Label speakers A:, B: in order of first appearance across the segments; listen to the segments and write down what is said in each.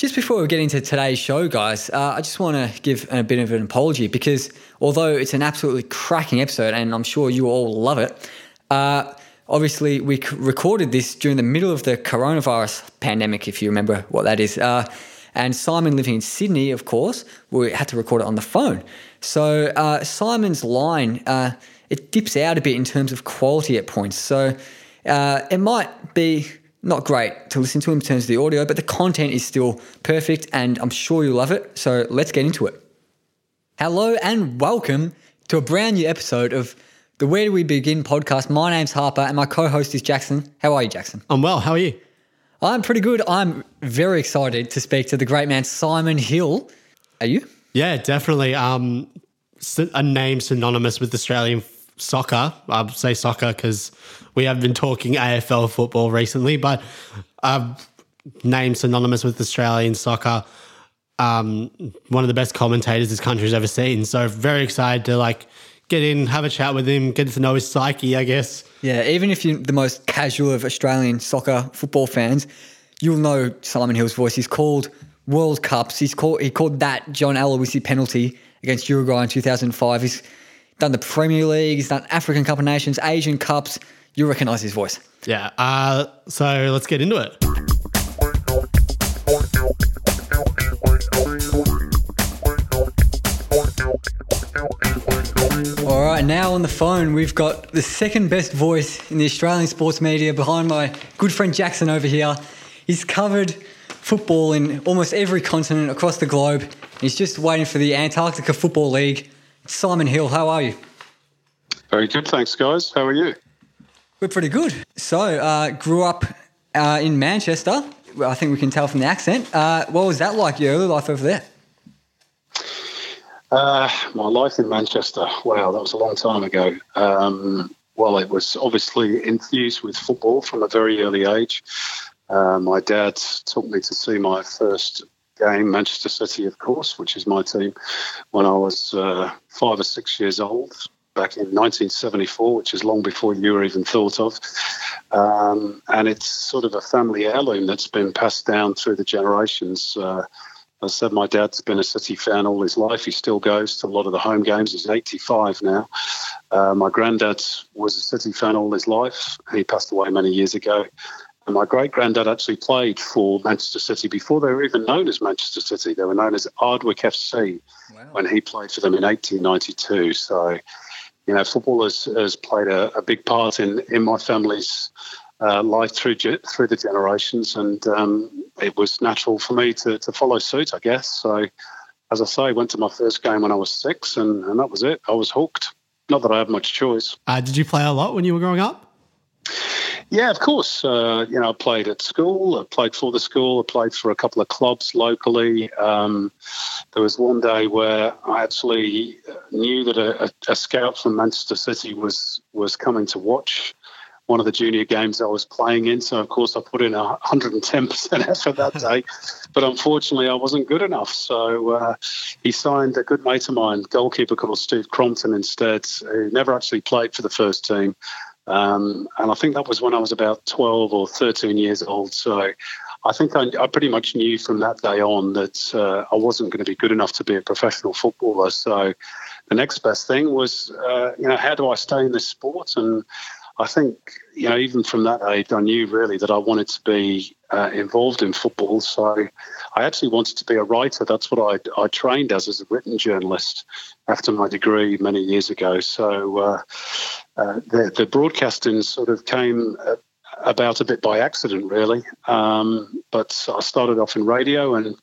A: Just before we get into today's show, guys, uh, I just want to give a bit of an apology because although it's an absolutely cracking episode and I'm sure you all love it, uh, obviously we recorded this during the middle of the coronavirus pandemic, if you remember what that is. Uh, and Simon living in Sydney, of course, we had to record it on the phone. So uh, Simon's line, uh, it dips out a bit in terms of quality at points. So uh, it might be not great to listen to in terms of the audio, but the content is still perfect and I'm sure you'll love it. So let's get into it. Hello and welcome to a brand new episode of the Where Do We Begin podcast. My name's Harper and my co host is Jackson. How are you, Jackson?
B: I'm well. How are you?
A: I'm pretty good. I'm very excited to speak to the great man, Simon Hill. Are you?
B: Yeah, definitely. Um, a name synonymous with Australian soccer. I'll say soccer because we have been talking AFL football recently, but a name synonymous with Australian soccer. Um, one of the best commentators this country's ever seen. So very excited to like get in, have a chat with him, get to know his psyche, I guess.
A: Yeah, even if you're the most casual of Australian soccer football fans, you'll know Simon Hill's voice. He's called World Cups. He's called he called that John Aloisi penalty against Uruguay in 2005. He's done the Premier League. He's done African Cup of Nations, Asian Cups. You recognise his voice.
B: Yeah. Uh, so let's get into it.
A: All right, now on the phone, we've got the second best voice in the Australian sports media behind my good friend Jackson over here. He's covered football in almost every continent across the globe. He's just waiting for the Antarctica Football League. Simon Hill, how are you?
C: Very good, thanks, guys. How are you?
A: We're pretty good. So, uh, grew up uh, in Manchester. I think we can tell from the accent. Uh, what was that like, your early life over there?
C: Uh, my life in Manchester. Wow, that was a long time ago. Um, well, it was obviously infused with football from a very early age. Uh, my dad took me to see my first game, Manchester City, of course, which is my team, when I was uh, five or six years old back in 1974, which is long before you were even thought of. Um, and it's sort of a family heirloom that's been passed down through the generations. Uh, I said my dad's been a City fan all his life. He still goes to a lot of the home games. He's 85 now. Uh, my granddad was a City fan all his life. He passed away many years ago. And my great granddad actually played for Manchester City before they were even known as Manchester City. They were known as Ardwick FC wow. when he played for them in 1892. So, you know, football has, has played a, a big part in, in my family's uh, life through through the generations, and um, it was natural for me to, to follow suit, I guess. So, as I say, went to my first game when I was six, and, and that was it. I was hooked. Not that I had much choice.
B: Uh, did you play a lot when you were growing up?
C: Yeah, of course. Uh, you know, I played at school. I played for the school. I played for a couple of clubs locally. Um, there was one day where I actually knew that a, a, scout from Manchester City was was coming to watch one of the junior games I was playing in. So, of course, I put in 110% effort that day. but unfortunately, I wasn't good enough. So, uh, he signed a good mate of mine, goalkeeper called Steve Crompton, instead, who never actually played for the first team. Um, and I think that was when I was about 12 or 13 years old. So, I think I, I, pretty much knew from that day on that uh, I wasn't going to be good enough to be a professional footballer. So the next best thing was, uh, you know, how do I stay in this sport? And I think, you know, even from that age, I knew really that I wanted to be uh, involved in football. So I actually wanted to be a writer. That's what I, I trained as, as a written journalist after my degree many years ago. So uh, uh, the, the broadcasting sort of came about a bit by accident, really. Um, but I started off in radio and,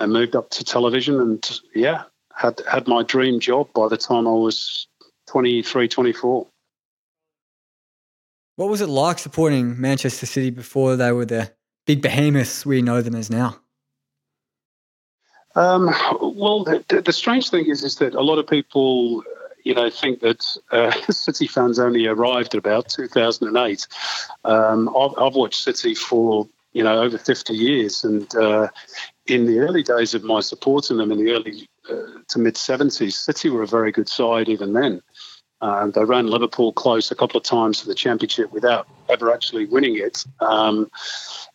C: and moved up to television and, yeah, had, had my dream job by the time I was 23, 24.
A: What was it like supporting Manchester City before they were the big behemoths we know them as now?
C: Um, well, the, the, strange thing is, is that a lot of people, you know, think that uh, City fans only arrived at about 2008. Um, I've, I've, watched City for you know over 50 years, and uh, in the early days of my supporting them in the early uh, to mid 70s, City were a very good side even then. Um, they ran Liverpool close a couple of times for the championship without ever actually winning it. Um,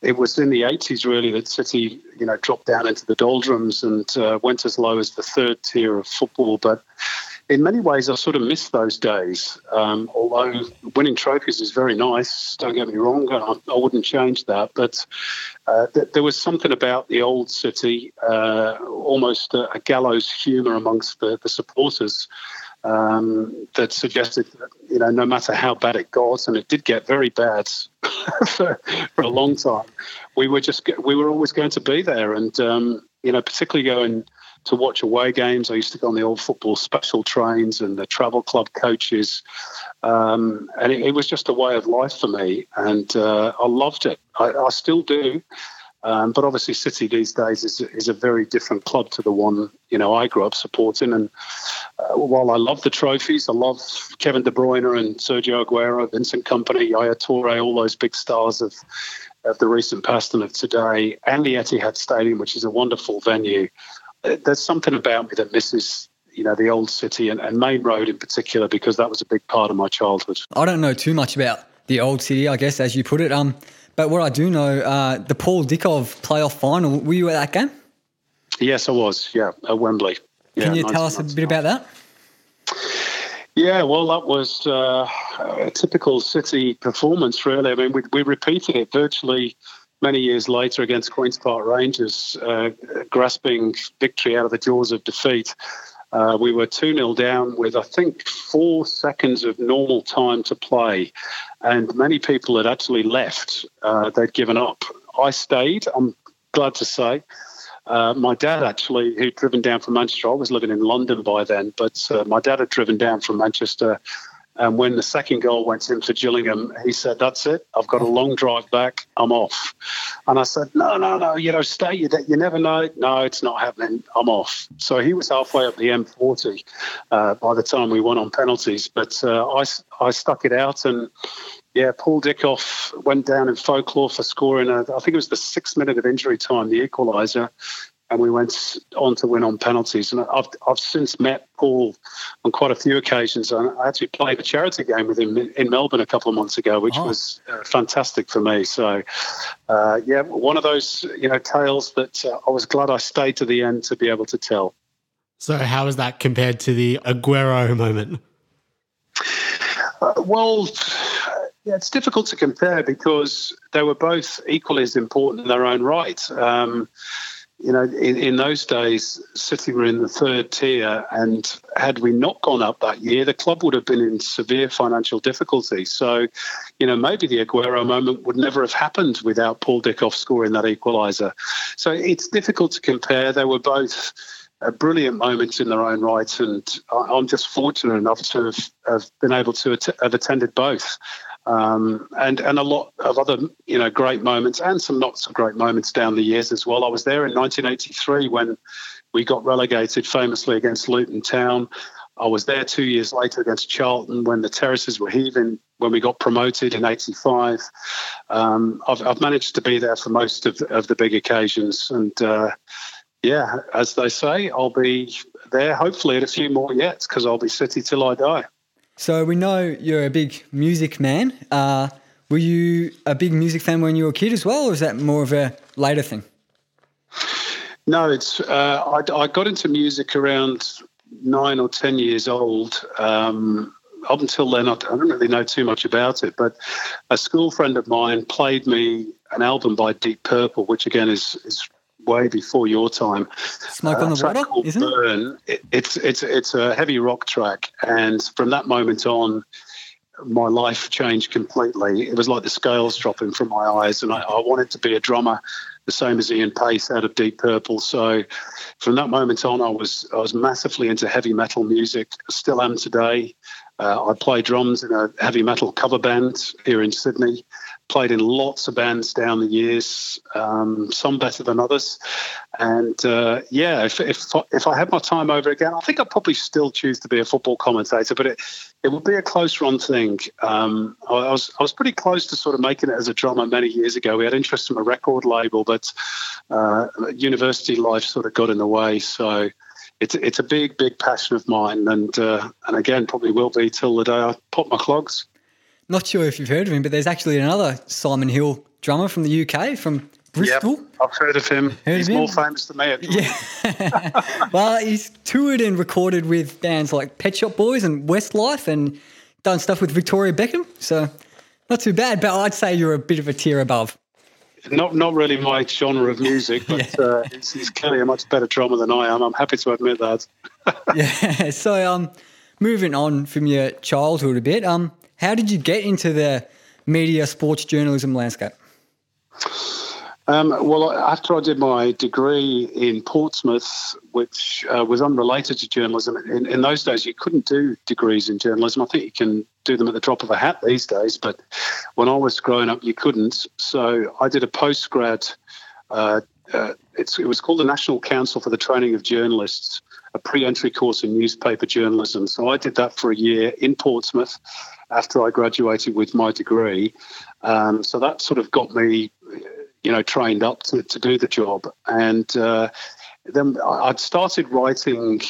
C: it was in the 80s really that City, you know, dropped down into the doldrums and uh, went as low as the third tier of football. But in many ways, I sort of miss those days. Um, although winning trophies is very nice, don't get me wrong, I, I wouldn't change that. But uh, th- there was something about the old city, uh, almost a, a gallows humour amongst the, the supporters um, that suggested that, you know, no matter how bad it got, and it did get very bad for, for a long time, we were just, we were always going to be there. And, um, you know, particularly going to watch away games. I used to go on the old football special trains and the travel club coaches. Um, and it, it, was just a way of life for me. And uh, I loved it. I, I still do. Um, but obviously, City these days is, is a very different club to the one you know I grew up supporting. And uh, while I love the trophies, I love Kevin De Bruyne and Sergio Aguero, Vincent Kompany, Yaya Toure, all those big stars of of the recent past and of today, and the Etihad Stadium, which is a wonderful venue. Uh, there's something about me that misses you know the old city and, and Maine Road in particular because that was a big part of my childhood.
A: I don't know too much about the old city, I guess, as you put it. Um, but what I do know, uh, the Paul Dickov playoff final, were you at that game?
C: Yes, I was. Yeah, at Wembley.
A: Can you tell us a bit about that?
C: Yeah, well, that was uh, a typical City performance, really. I mean, we, we repeated it virtually many years later against Queen's Park Rangers, uh, grasping victory out of the jaws of defeat. Uh, we were 2 0 down with, I think, four seconds of normal time to play. And many people had actually left, uh, they'd given up. I stayed, I'm glad to say. Uh, my dad actually, who'd driven down from Manchester, I was living in London by then, but uh, my dad had driven down from Manchester and when the second goal went in for Gillingham, he said, That's it. I've got a long drive back. I'm off. And I said, No, no, no. You know, stay. You, you never know. No, it's not happening. I'm off. So he was halfway up the M40 uh, by the time we won on penalties. But uh, I, I stuck it out. And yeah, Paul Dickov went down in folklore for scoring, a, I think it was the sixth minute of injury time, the equaliser and we went on to win on penalties. And I've, I've since met Paul on quite a few occasions. And I actually played a charity game with him in Melbourne a couple of months ago, which oh. was uh, fantastic for me. So, uh, yeah, one of those you know tales that uh, I was glad I stayed to the end to be able to tell.
B: So, how is that compared to the Aguero moment?
C: Uh, well. Yeah, it's difficult to compare because they were both equally as important in their own right. Um, you know, in, in those days, City were in the third tier, and had we not gone up that year, the club would have been in severe financial difficulty. So, you know, maybe the Aguero moment would never have happened without Paul Dickov scoring that equaliser. So it's difficult to compare. They were both uh, brilliant moments in their own right, and I'm just fortunate enough to have, have been able to att- have attended both um, and and a lot of other you know great moments and some not so great moments down the years as well. I was there in 1983 when we got relegated famously against Luton Town. I was there two years later against Charlton when the terraces were heaving when we got promoted in 85. Um, I've, I've, managed to be there for most of, of the big occasions. And uh, yeah, as they say, I'll be there hopefully at a few more yet because I'll be City till I die.
A: So we know you're a big music man. Uh, were you a big music fan when you were a kid as well, or is that more of a later thing?
C: No, it's. Uh, I, I, got into music around nine or ten years old. Um, up until then, I don't really know too much about it. But a school friend of mine played me an album by Deep Purple, which again is is way before your time.
A: Smoke on the water, isn't Burn.
C: it? It's it's it's a heavy rock track, and from that moment on, my life changed completely. It was like the scales dropping from my eyes, and I, I wanted to be a drummer, the same as Ian Paice out of Deep Purple. So, from that moment on, I was I was massively into heavy metal music. Still am today. Uh, I play drums in a heavy metal cover band here in Sydney. Played in lots of bands down the years, um, some better than others. And uh, yeah, if, if if I had my time over again, I think I'd probably still choose to be a football commentator. But it it would be a close run thing. Um, I, I, was I was pretty close to sort of making it as a drummer many years ago. We had interest from a record label, but uh, university life sort of got in the way. So it's it's a big, big passion of mine, and uh, and again probably will be till the day I pop my clogs.
A: Not sure if you've heard of him, but there's actually another Simon Hill drummer from the UK, from Bristol.
C: Yep, I've heard of him.
A: Heard
C: He's
A: of him?
C: more famous than me. Actually.
A: Yeah. well, he's toured and recorded with bands like Pet Shop Boys and Westlife and done stuff with Victoria Beckham. So not too bad, but I'd say you're a bit of a tier above.
C: Not not really my genre of music, but uh, he's, he's clearly a much better drummer than I am. I'm happy to admit that.
A: yeah. So um, moving on from your childhood a bit, um, how did you get into the media sports journalism landscape?
C: Um, well, after I did my degree in Portsmouth, which uh, was unrelated to journalism, in, in, those days you couldn't do degrees in journalism. I think you can do them at the drop of a hat these days, but when I was growing up, you couldn't. So I did a postgrad. Uh, uh, it was called the National Council for the Training of Journalists, a pre-entry course in newspaper journalism. So I did that for a year in Portsmouth after I graduated with my degree. Um, so that sort of got me you know, trained up to, to do the job. And uh, then I'd started writing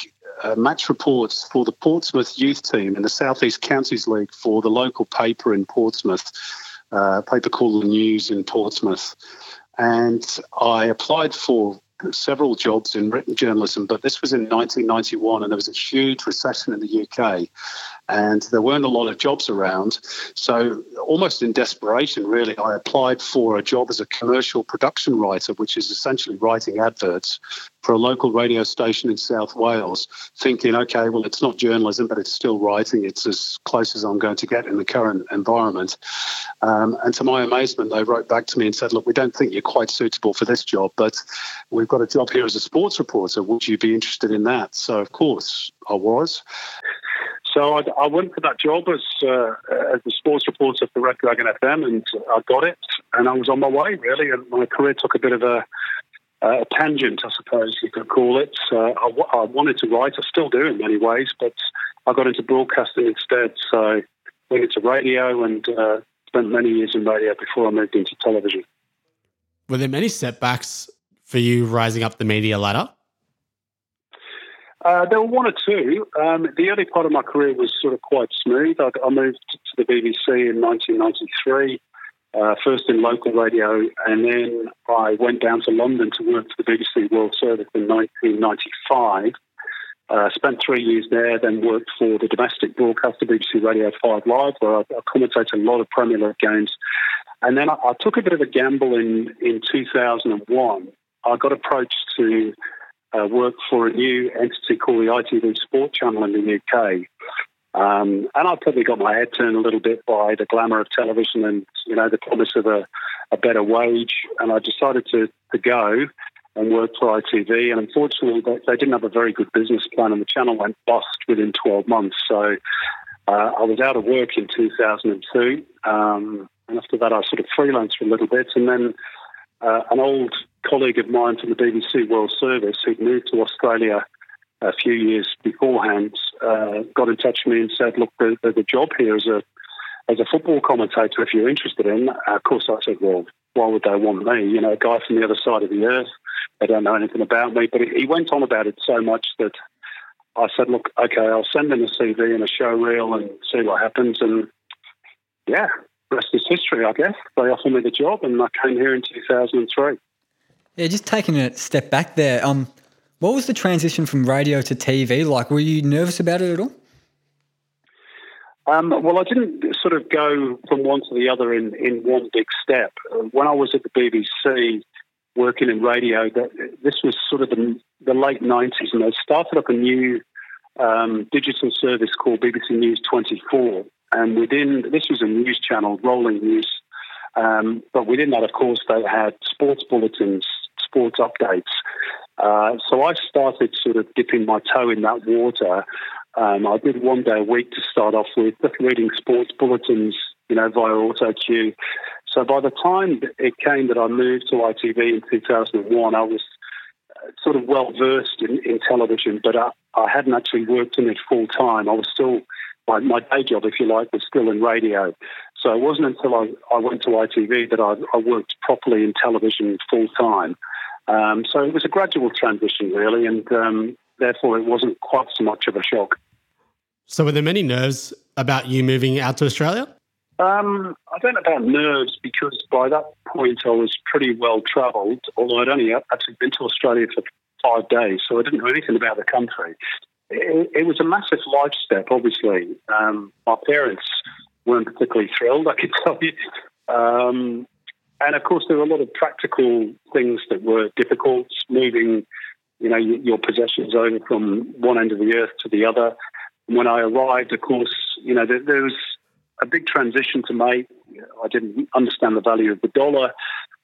C: uh, match reports for the Portsmouth youth team in the Southeast Counties League for the local paper in Portsmouth, uh, paper called The News in Portsmouth. And I applied for several jobs in written journalism, but this was in 1991 and there was a huge recession in the UK and there weren't a lot of jobs around. So, almost in desperation, really, I applied for a job as a commercial production writer, which is essentially writing adverts for a local radio station in South Wales, thinking, okay, well, it's not journalism, but it's still writing. It's as close as I'm going to get in the current environment. Um, and to my amazement, they wrote back to me and said, look, we don't think you're quite suitable for this job, but we've got a job here as a sports reporter. Would you be interested in that? So, of course, I was. So I, I, went for that job as uh, as the sports reporter for Red Dragon FM, and I got it, and I was on my way really. And my career took a bit of a, a tangent, I suppose you could call it. Uh, I, I, wanted to write, I still do in many ways, but I got into broadcasting instead. So went into radio and uh, spent many years in radio before I moved into television.
B: Were there many setbacks for you rising up the media ladder?
C: Uh, there were one or two. Um, the early part of my career was sort of quite smooth. I, I moved to the BBC in 1993, uh, first in local radio, and then I went down to London to work for the BBC World Service in 1995. Uh, spent three years there, then worked for the domestic broadcaster BBC Radio 5 Live, where I, I commentated a lot of Premier League games. And then I, I took a bit of a gamble in, in 2001. I got approached to uh, work for a new entity called the ITV Sport Channel in the UK. Um, and I probably got my head turned a little bit by the glamour of television and you know the promise of a, a better wage. And I decided to, to go and work for ITV. And unfortunately, they, they, didn't have a very good business plan, and the channel went bust within 12 months. So uh, I was out of work in 2002. Um, and after that, I sort of freelanced for a little bit. And then uh, an old colleague of mine from the BBC World Service who'd moved to Australia a few years beforehand uh, got in touch with me and said, "Look, there's a job here as a as a football commentator if you're interested in." Uh, of course, I said, "Well, why would they want me? You know, a guy from the other side of the earth. They don't know anything about me." But he went on about it so much that I said, "Look, okay, I'll send in a CV and a show reel and see what happens." And yeah, rest is history, I guess. They offered me the job, and I came here in 2003.
A: Yeah, just taking a step back there. Um, what was the transition from radio to TV like? Were you nervous about it at all?
C: Um, well, I didn't sort of go from one to the other in, in one big step. When I was at the BBC working in radio, that this was sort of the, the late 90s, and they started up a new um, digital service called BBC News 24. And within, this was a news channel, rolling news. Um, but within that, of course, they had sports bulletins, sports updates. Uh, so I started sort of dipping my toe in that water. Um, I did one day a week to start off with, just reading sports bulletins, you know, via auto cue. So by the time it came that I moved to ITV in 2001, I was uh, sort of well versed in, in television, but I, I hadn't actually worked in it full time. I was still my, my day job, if you like, was still in radio. So it wasn't until I, I went to ITV that I, I worked properly in television full time. Um, so it was a gradual transition, really, and um, therefore it wasn't quite so much of a shock.
B: So, were there many nerves about you moving out to Australia?
C: Um, I don't know about nerves because by that point I was pretty well travelled, although I'd only actually been to Australia for five days, so I didn't know anything about the country. It, it was a massive life step, obviously. Um, my parents weren't particularly thrilled, I can tell you. Um, and of course, there were a lot of practical things that were difficult, moving, you know, your possessions over from one end of the earth to the other. When I arrived, of course, you know, there, there was a big transition to make. I didn't understand the value of the dollar.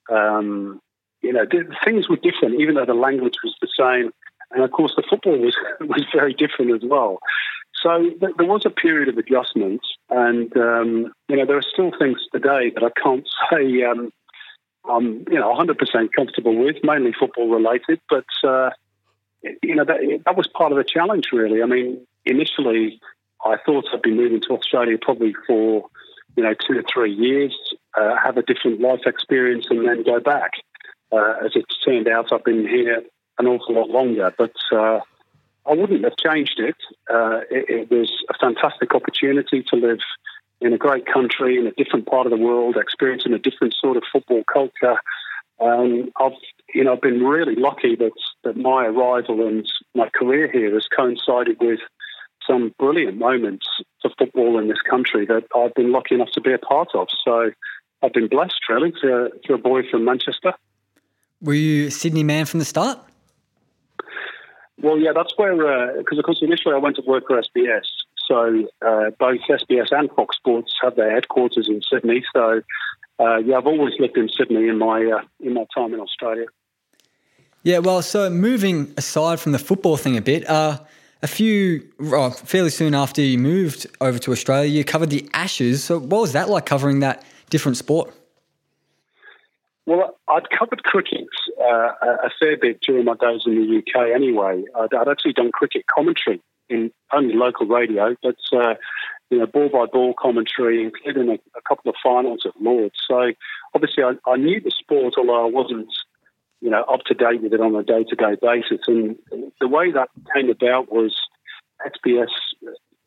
C: Um, you know, things were different, even though the language was the same. And of course, the football was was very different as well. So th- there was a period of adjustment, and um, you know, there are still things today that I can't say um, I'm you know 100% comfortable with, mainly football related. But uh, you know, that, that was part of the challenge, really. I mean, initially I thought I'd be moving to Australia probably for, you know, two or three years, uh, have a different life experience, and then go back. Uh, as it turned out, I've been here an awful lot longer, but uh, I wouldn't have changed it. Uh, it. it. was a fantastic opportunity to live in a great country in a different part of the world, experiencing a different sort of football culture. Um, I've, you know, I've been really lucky that that my arrival and my career here has coincided with some brilliant moments for football in this country that I've been lucky enough to be a part of. So I've been blessed, really, to, to a boy from Manchester.
A: Were you a Sydney man from the start?
C: Well, yeah, that's where, because uh, of course, initially I went to work for SBS. So uh, both SBS and Fox Sports have their headquarters in Sydney. So uh, yeah, I've always lived in Sydney in my uh, in my time in Australia.
A: Yeah, well, so moving aside from the football thing a bit, uh, a few, fairly soon after you moved over to Australia, you covered the Ashes. So, what was that like covering that different sport?
C: Well, I'd covered cricket uh, a fair bit during my days in the UK anyway. I'd, I'd actually done cricket commentary in only local radio, but uh, you know, ball by ball commentary, including a, a, couple of finals at Lords. So obviously, I, I, knew the sport, although I wasn't you know, up to date with it on a day to day basis. And the way that came about was SBS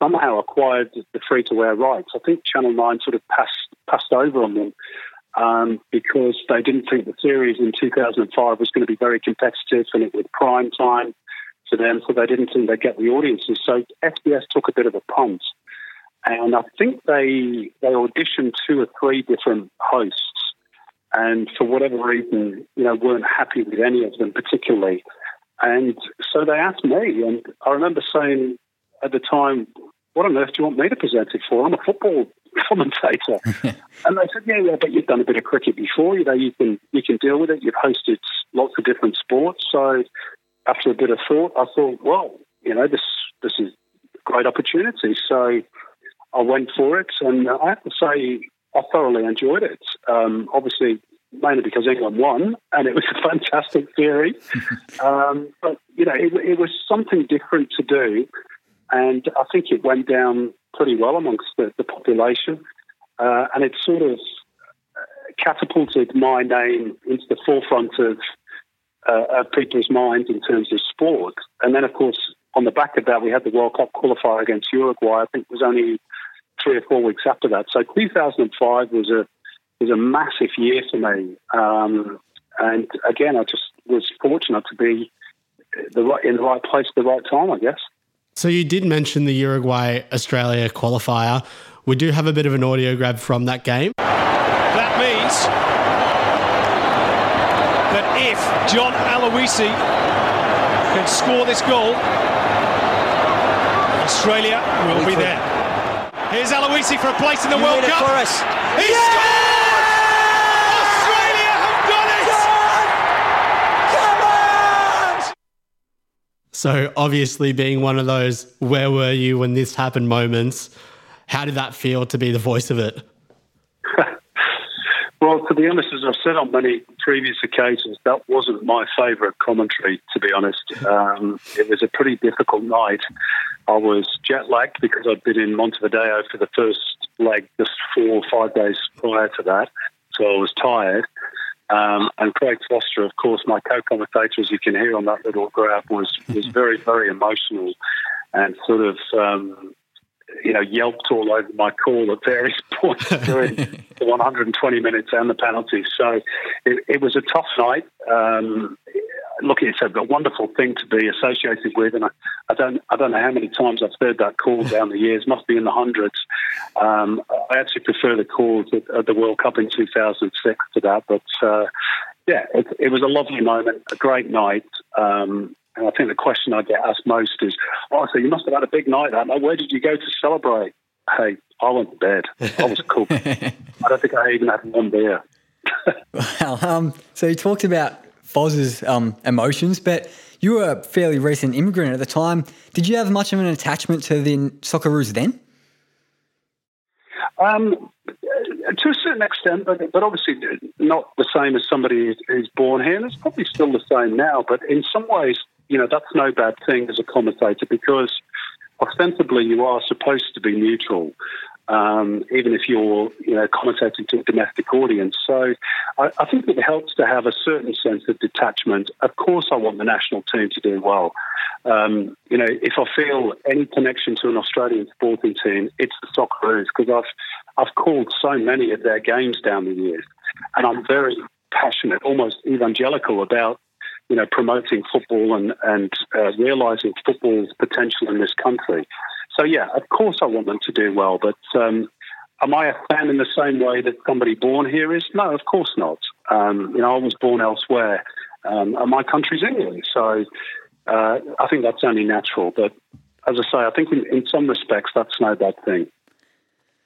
C: somehow acquired the free to air rights. I think Channel 9 sort of passed, passed over on them um, because they didn't think the series in 2005 was going to be very competitive and it was prime time for them, so they didn't think they'd get the audiences. So SBS took a bit of a punt. And I think they they auditioned two or three different hosts and for whatever reason, you know, weren't happy with any of them particularly. And so they asked me, and I remember saying at the time, "What on earth do you want me to present it for? I'm a football commentator." and they said, "Yeah, yeah, but you've done a bit of cricket before. You know, you can you can deal with it. You've hosted lots of different sports." So after a bit of thought, I thought, "Well, you know, this this is a great opportunity." So I went for it, and I have to say, I thoroughly enjoyed it. Um, obviously, mainly because England won, and it was a fantastic series. um, but you know, it, it, was something different to do, and I think it went down pretty well amongst the, the population, uh, and it sort of catapulted my name into the forefront of, uh, of people's minds in terms of sport. And then, of course, on the back of that, we had the World Cup qualifier against Uruguay. I think it was only three or four weeks after that. So 2005 was a was a massive year for me. Um, and again, I just was fortunate to be the right, in the right place at the right time, I guess.
B: So you did mention the Uruguay Australia qualifier. We do have a bit of an audio grab from that game.
D: That means that if John Aloisi can score this goal, Australia will be there. Here's Aloisi for a place in the you World Cup. For us. He yeah! scored! Australia have done it!
B: Come on! So obviously being one of those where were you when this happened moments, how did that feel to be the voice of it?
C: well, to be honest, as I've said on many previous occasions, that wasn't my favourite commentary, to be honest. Um, it was a pretty difficult night. I was jet lagged because I'd been in Montevideo for the first leg just four or five days prior to that. So I was tired. Um, and Craig Foster, of course, my co-commentator, as you can hear on that little graph, was was very, very emotional and sort of um, you know, yelped all over my call at various points during the 120 minutes and the penalties. So it, it was a tough night. Um, look, it's a, a, wonderful thing to be associated with, and I, I, don't, I don't know how many times I've heard that call down the years. Must be in the hundreds. Um, I actually prefer the calls at, at, the World Cup in 2006 to that, but uh, yeah, it, it, was a lovely moment, a great night. Um, and I think the question I get asked most is, "Oh, so you must have had a big night that night. Where did you go to celebrate?" Hey, I went to bed. I was cool. I don't think I even had one beer.
A: well, um, so you talked about Foz's um, emotions, but you were a fairly recent immigrant at the time. Did you have much of an attachment to the Socceroos then?
C: Um, to a certain extent, but, but obviously not the same as somebody who's born here. And it's probably still the same now, but in some ways, you know, that's no bad thing as a commentator because ostensibly you are supposed to be neutral, um, even if you're, you know, commentating to a domestic audience. So I, I, think it helps to have a certain sense of detachment. Of course, I want the national team to do well. Um, you know, if I feel any connection to an Australian sporting team, it's the Socceroos because I've I've called so many of their games down the years, and I'm very passionate, almost evangelical about you know, promoting football and, and uh, realising football's potential in this country. So, yeah, of course I want them to do well, but um, am I a fan in the same way that somebody born here is? No, of course not. Um, you know, I was born elsewhere, um, and my country's England, so uh, I think that's only natural. But as I say, I think in, in some respects that's no bad thing.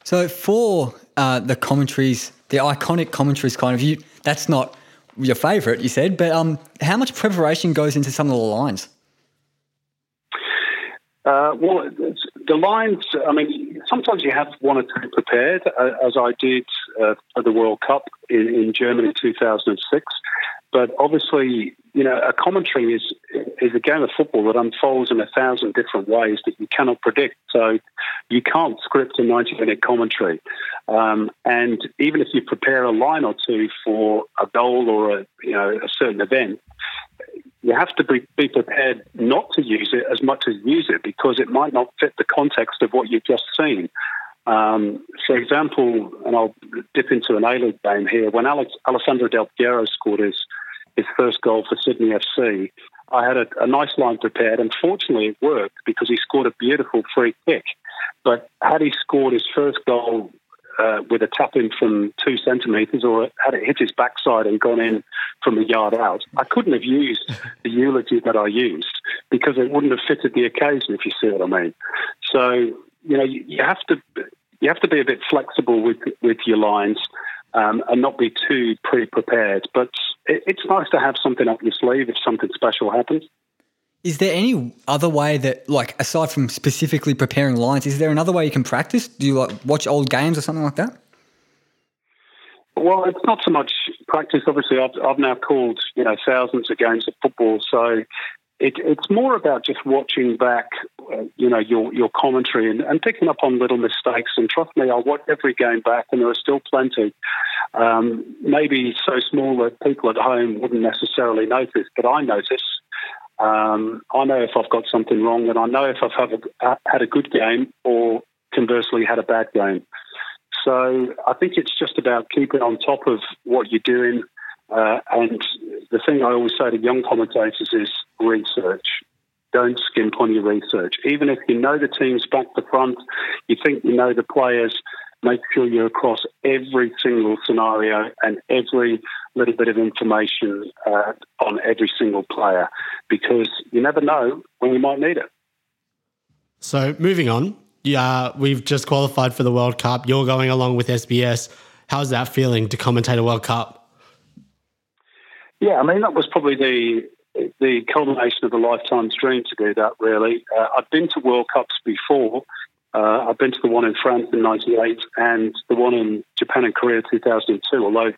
A: So for uh, the commentaries, the iconic commentaries kind of you, that's not your favourite, you said, but um, how much preparation goes into some of the lines?
C: Uh, well, the lines, I mean, sometimes you have one or two prepared, uh, as I did uh, for the World Cup in, in Germany 2006. But obviously, you know, a commentary is is a game of football that unfolds in a thousand different ways that you cannot predict. So you can't script a ninety minute commentary. Um, and even if you prepare a line or two for a goal or a you know a certain event, you have to be, be prepared not to use it as much as use it because it might not fit the context of what you've just seen. Um, for example, and I'll dip into an A-League game here, when Alex, Alessandro Del Piero scored his, his first goal for Sydney FC, I had a, a nice line prepared. Unfortunately, it worked because he scored a beautiful free kick. But had he scored his first goal uh, with a tap in from two centimetres or had it hit his backside and gone in from a yard out, I couldn't have used the eulogy that I used because it wouldn't have fitted the occasion, if you see what I mean. So, you know, you, you have to you have to be a bit flexible with with your lines um, and not be too pre-prepared. But it, it's nice to have something up your sleeve if something special happens.
A: Is there any other way that, like, aside from specifically preparing lines, is there another way you can practice? Do you like watch old games or something like that?
C: Well, it's not so much practice. Obviously, I've, I've now called you know thousands of games of football, so it, it's more about just watching back, uh, you know, your your commentary and, and, picking up on little mistakes. And trust me, I'll watch every game back, and there are still plenty. Um, maybe so small that people at home wouldn't necessarily notice, but I notice. Um, I know if I've got something wrong, and I know if I've a, uh, had a good game or conversely had a bad game. So I think it's just about keeping on top of what you're doing. Uh, and the thing I always say to young commentators is research. Don't skimp on your research. Even if you know the teams back to front, you think you know the players, make sure you're across every single scenario and every little bit of information uh, on every single player because you never know when you might need it.
B: So, moving on, yeah, we've just qualified for the World Cup. You're going along with SBS. How's that feeling to commentate a World Cup?
C: Yeah, I mean that was probably the the culmination of a lifetime's dream to do that. Really, uh, I've been to World Cups before. Uh, I've been to the one in France in '98 and the one in Japan and Korea 2002. Although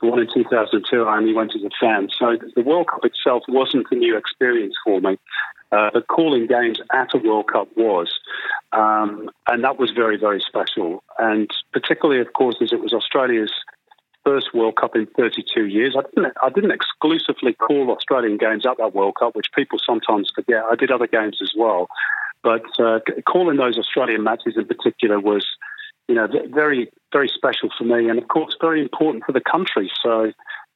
C: the one in 2002 I only went as a fan, so the World Cup itself wasn't a new experience for me. Uh, but calling games at a World Cup was, um, and that was very, very special. And particularly, of course, as it was Australia's first World Cup in 32 years. I didn't, I didn't exclusively call Australian games at that World Cup, which people sometimes forget. I did other games as well. But uh, calling those Australian matches in particular was, you know, very, very special for me, and of course, very important for the country. So,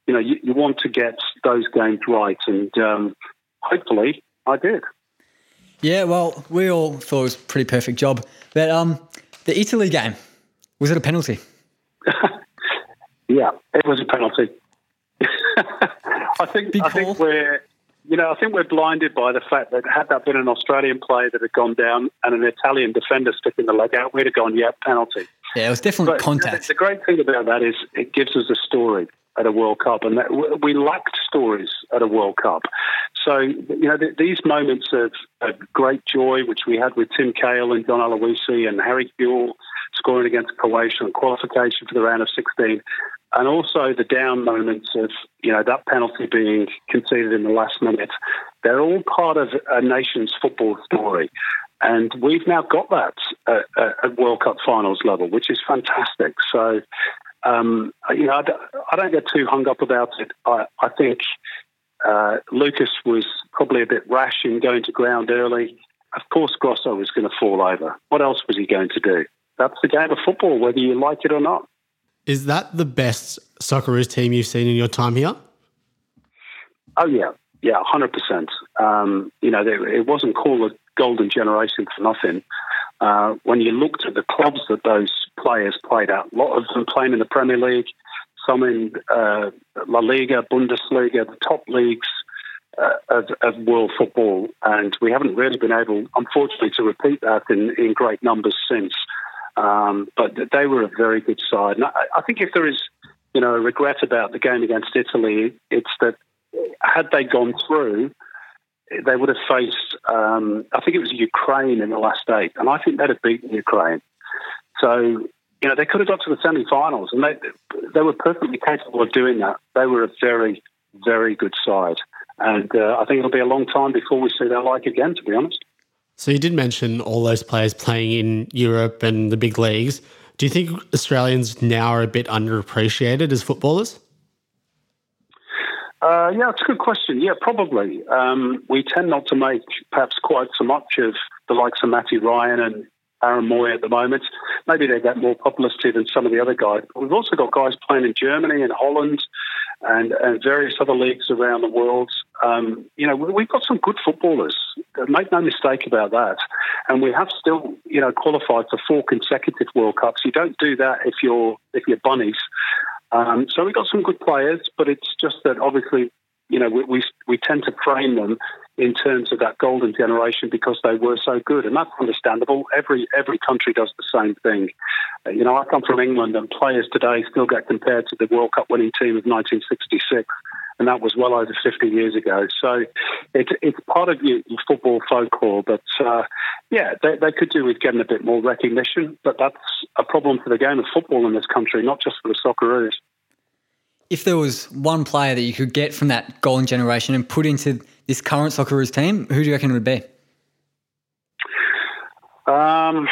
C: you know, you, you want to get those games right, and um, hopefully, I did.
A: Yeah, well, we all thought it was a pretty perfect job. But um, the Italy game, was it a penalty?
C: yeah, it was a penalty. I think I think we're you know I think we're blinded by the fact that had that been an Australian player that had gone down and an Italian defender sticking the leg out, we'd have gone, yeah, penalty.
A: Yeah, it was definitely but contact.
C: The great thing about that is it gives us a story at a World Cup, and that, we lacked stories at a World Cup. So, you know, th- these moments of, of, great joy, which we had with Tim Cahill and John Aloisi and Harry Kewell scoring against Croatia and qualification for the round of 16, and also the down moments of, you know, that penalty being conceded in the last minute, they're all part of a nation's football story. And we've now got that at, at World Cup finals level, which is fantastic. So, um, you know, I don't get too hung up about it. I, I think uh, Lucas was probably a bit rash in going to ground early. Of course, Grosso was going to fall over. What else was he going to do? That's the game of football, whether you like it or not.
B: Is that the best Socceroos team you've seen in your time here?
C: Oh yeah, yeah, hundred um, percent. You know, it wasn't called a golden generation for nothing. Uh, when you looked at the clubs that those players played at, a lot of them playing in the Premier League, some in uh, La Liga, Bundesliga, the top leagues uh, of, of, world football. And we haven't really been able, unfortunately, to repeat that in, in great numbers since. Um, but they were a very good side. And I, I think if there is, you know, regret about the game against Italy, it's that had they gone through, they would have faced, um, I think it was Ukraine in the last eight, and I think they'd have beaten Ukraine. So, you know, they could have got to the semi finals, and they, they were perfectly capable of doing that. They were a very, very good side. And uh, I think it'll be a long time before we see their like again, to be honest.
B: So, you did mention all those players playing in Europe and the big leagues. Do you think Australians now are a bit underappreciated as footballers?
C: Uh, yeah, it's a good question. Yeah, probably. Um, we tend not to make perhaps quite so much of the likes of Matty Ryan and Aaron Mooy at the moment. Maybe they get more publicity than some of the other guys. But we've also got guys playing in Germany and Holland and, and various other leagues around the world. Um, you know, we've got some good footballers. Make no mistake about that. And we have still, you know, qualified for four consecutive World Cups. You don't do that if you're if you're bunnies. Um, so we've got some good players, but it's just that obviously, you know, we, we, we tend to frame them in terms of that golden generation because they were so good, and that's understandable. Every every country does the same thing. Uh, you know, I come from England, and players today still get compared to the World Cup winning team of 1966 and that was well over 50 years ago. So it's it's part of your, your football folklore. But uh, yeah, they, they, could do with getting a bit more recognition. But that's a problem for the game of football in this country, not just for the Socceroos.
A: If there was one player that you could get from that golden generation and put into this current Socceroos team, who do you reckon it would be?
C: Um,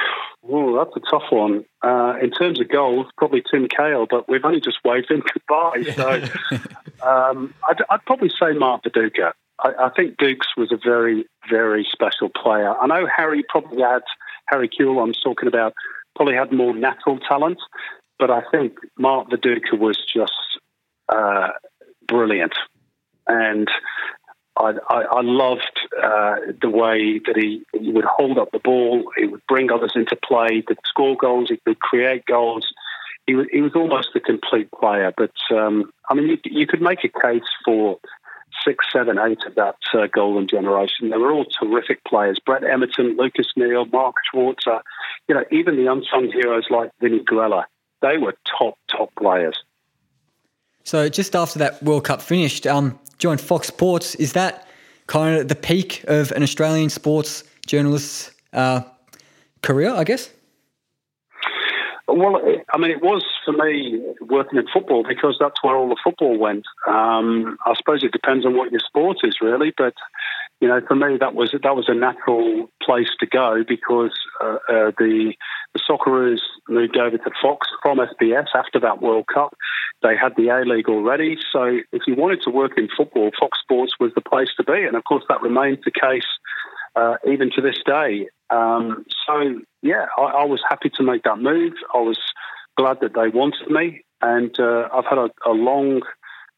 C: that's a tough one. Uh, in terms of goals, probably Tim Cahill, but we've only just waved him goodbye. So um, I'd, I'd, probably say Mark Viduka. I, I, think Dukes was a very, very special player. I know Harry probably had, Harry Kewell, I'm talking about, probably had more natural talent, but I think Mark Viduka was just uh, brilliant. And I, I, I loved uh, the way that he, he would hold up the ball, he would bring others into play, he could score goals, he could create goals. He, was, he was almost a complete player. But um, I mean, you, you, could make a case for six, seven, eight of that uh, golden generation. They were all terrific players. Brett Emerton, Lucas Neill, Mark Schwarzer, you know, even the unsung heroes like Vinnie Grella, they were top, top players.
A: So just after that World Cup finished, um, joined Fox Sports. Is that kind of the peak of an Australian sports journalist's uh, career, I guess?
C: Well, I mean, it was for me working in football because that's where all the football went. Um, I suppose it depends on what your sport is, really. But you know, for me, that was that was a natural place to go because uh, uh, the the Socceroos moved over to Fox from SBS after that World Cup. They had the A League already, so if you wanted to work in football, Fox Sports was the place to be, and of course that remains the case uh, even to this day. Um, so yeah, I, I, was happy to make that move. I was glad that they wanted me, and uh, I've had a, a long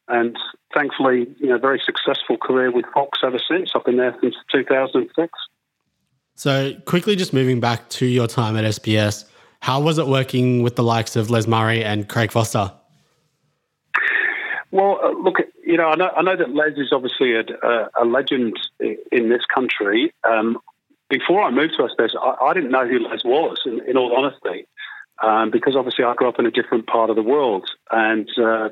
C: and thankfully, you know, very successful career with Fox ever since. I've been there since 2006.
B: So, quickly just moving back to your time at SBS, how was it working with the likes of Les Murray and Craig Foster?
C: Well, uh, look, you know, I know, I know that Les is obviously a, a legend in this country. Um, before I moved to SBS, I, I, didn't know who Les was, in, in all honesty, um, because obviously I grew up in a different part of the world. And uh,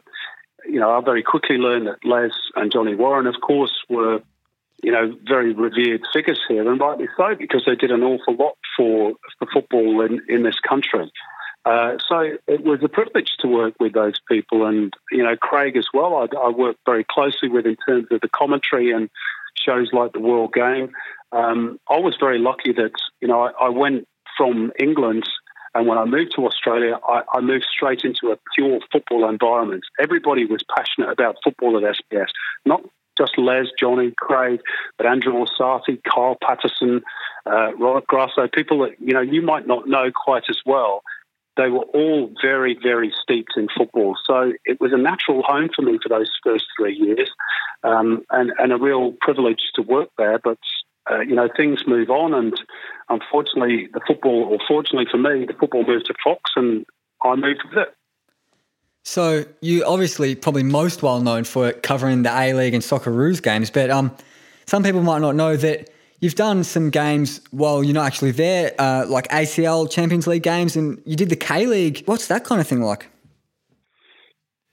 C: you know, I very quickly learned that Les and Johnny Warren, of course, were, you know, very revered figures here, and rightly so, because they did an awful lot for, for football in, in this country. Uh, so it was a privilege to work with those people, and you know Craig as well. I, I worked very closely with in terms of the commentary and shows like the World Game. Um, I was very lucky that you know I, I went from England and when I moved to Australia, I, I, moved straight into a pure football environment. Everybody was passionate about football at SBS, not just Les, Johnny, Craig, but Andrew Orsatti, Kyle Patterson, uh, Robert Grasso, people that you know you might not know quite as well. They were all very, very steeped in football. So it was a natural home for me for those first three years, um, and, and a real privilege to work there. But uh, you know, things move on, and unfortunately, the football, or fortunately for me, the football moved to Fox, and I moved with it.
A: So you obviously probably most well known for covering the A League and Socceroos games, but um, some people might not know that you've done some games while you're not actually there, uh, like ACL Champions League games, and you did the K League. What's that kind of thing like?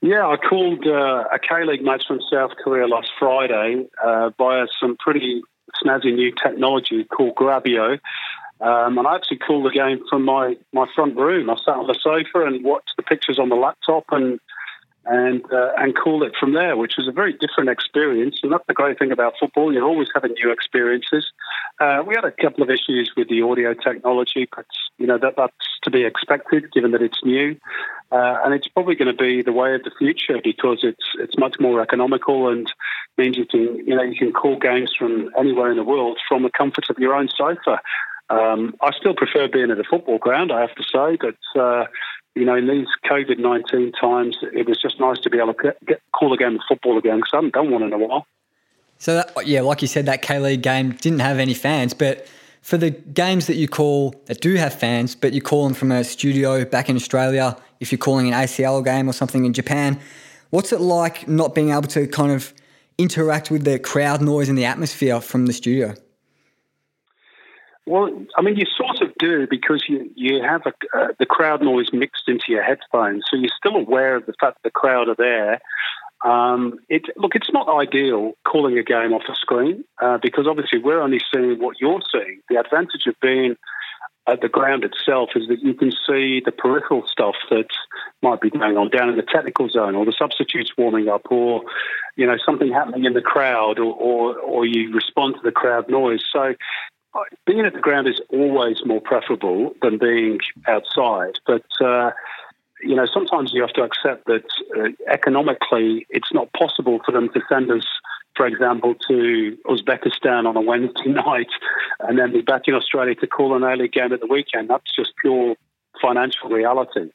C: Yeah, I called uh, a K League match from South Korea last Friday uh, by some pretty snazzy new technology called Grabyo. Um, and I actually called the game from my, my front room. I sat on the sofa and watched the pictures on the laptop and and uh, and called it from there, which was a very different experience. And that's the great thing about football; you're always having new experiences. Uh, we had a couple of issues with the audio technology, but you know that that's to be expected, given that it's new, uh, and it's probably going to be the way of the future because it's it's much more economical and means you can you know you can call games from anywhere in the world from the comfort of your own sofa. Um, I still prefer being at a football ground, I have to say, but uh, you know, in these COVID nineteen times, it was just nice to be able to get, call a game of football again because I haven't done one in a while.
A: So that, yeah, like you said, that K League game didn't have any fans, but for the games that you call that do have fans, but you call them from a studio back in Australia, if you're calling an ACL game or something in Japan, what's it like not being able to kind of interact with the crowd noise and the atmosphere from the studio?
C: Well, I mean, you sort of do because you, you have a, uh, the crowd noise mixed into your headphones, so you're still aware of the fact that the crowd are there. Um, it, look, it's not ideal calling a game off a screen uh, because obviously we're only seeing what you're seeing. The advantage of being at the ground itself is that you can see the peripheral stuff that might be going on down in the technical zone or the substitutes warming up or you know something happening in the crowd or, or, or you respond to the crowd noise so being at the ground is always more preferable than being outside but uh, you know sometimes you have to accept that uh, economically it's not possible for them to send us for example, to Uzbekistan on a Wednesday night and then be back in Australia to call an early game at the weekend. That's just pure financial reality.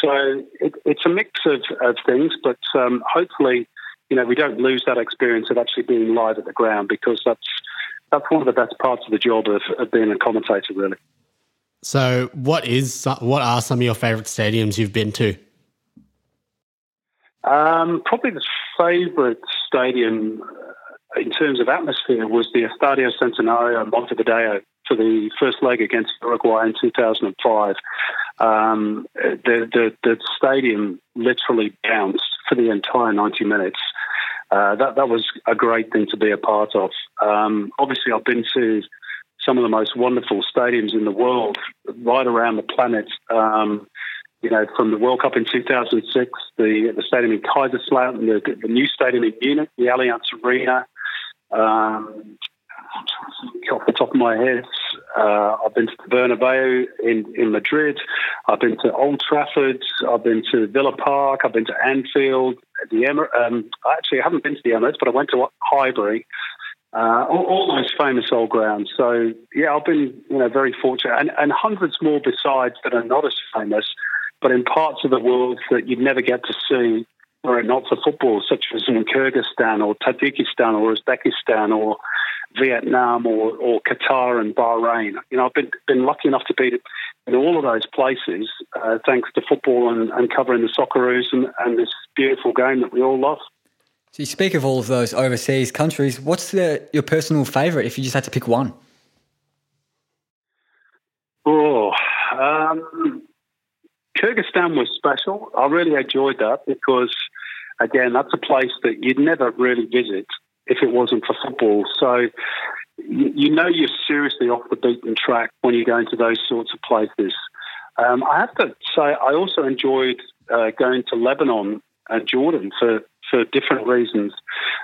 C: So it, it's a mix of, of things, but um, hopefully, you know, we don't lose that experience of actually being live at the ground because that's that's one of the best parts of the job of, of being a commentator, really.
B: So, what is what are some of your favourite stadiums you've been to?
C: Um, probably the favourite stadium uh, in terms of atmosphere was the Estadio Centenario in Montevideo for the first leg against Uruguay in 2005. Um, the, the, the stadium literally bounced for the entire 90 minutes. Uh, that that was a great thing to be a part of. Um, obviously, I've been to some of the most wonderful stadiums in the world, right around the planet. Um, you know, from the World Cup in 2006, the the stadium in Kaiserslautern, the, the new stadium in Munich, the Allianz Arena, um, off the top of my head, uh, I've been to Bernabeu in, in Madrid. I've been to Old Trafford. I've been to Villa Park. I've been to Anfield. The Emir- um, actually, I haven't been to the Emirates, but I went to Highbury. Uh, all, all, those famous old grounds. So yeah, I've been you know very fortunate, and, and hundreds more besides that are not as famous, but in parts of the world that you'd never get to see were it not for football, such as in Kyrgyzstan or Tajikistan or Uzbekistan or Vietnam or, or Qatar and Bahrain. You know, I've been been lucky enough to be in all of those places, uh, thanks to football and, and covering the Socceroos and, and this beautiful game that we all love.
A: So you speak of all of those overseas countries. What's the, your personal favourite if you just had to pick one?
C: Oh, um, Kyrgyzstan was special. I really enjoyed that because, again, that's a place that you'd never really visit if it wasn't for football. So you, know you're seriously off the beaten track when you go into those sorts of places. Um, I have to say, I also enjoyed uh, going to Lebanon and Jordan for for different reasons.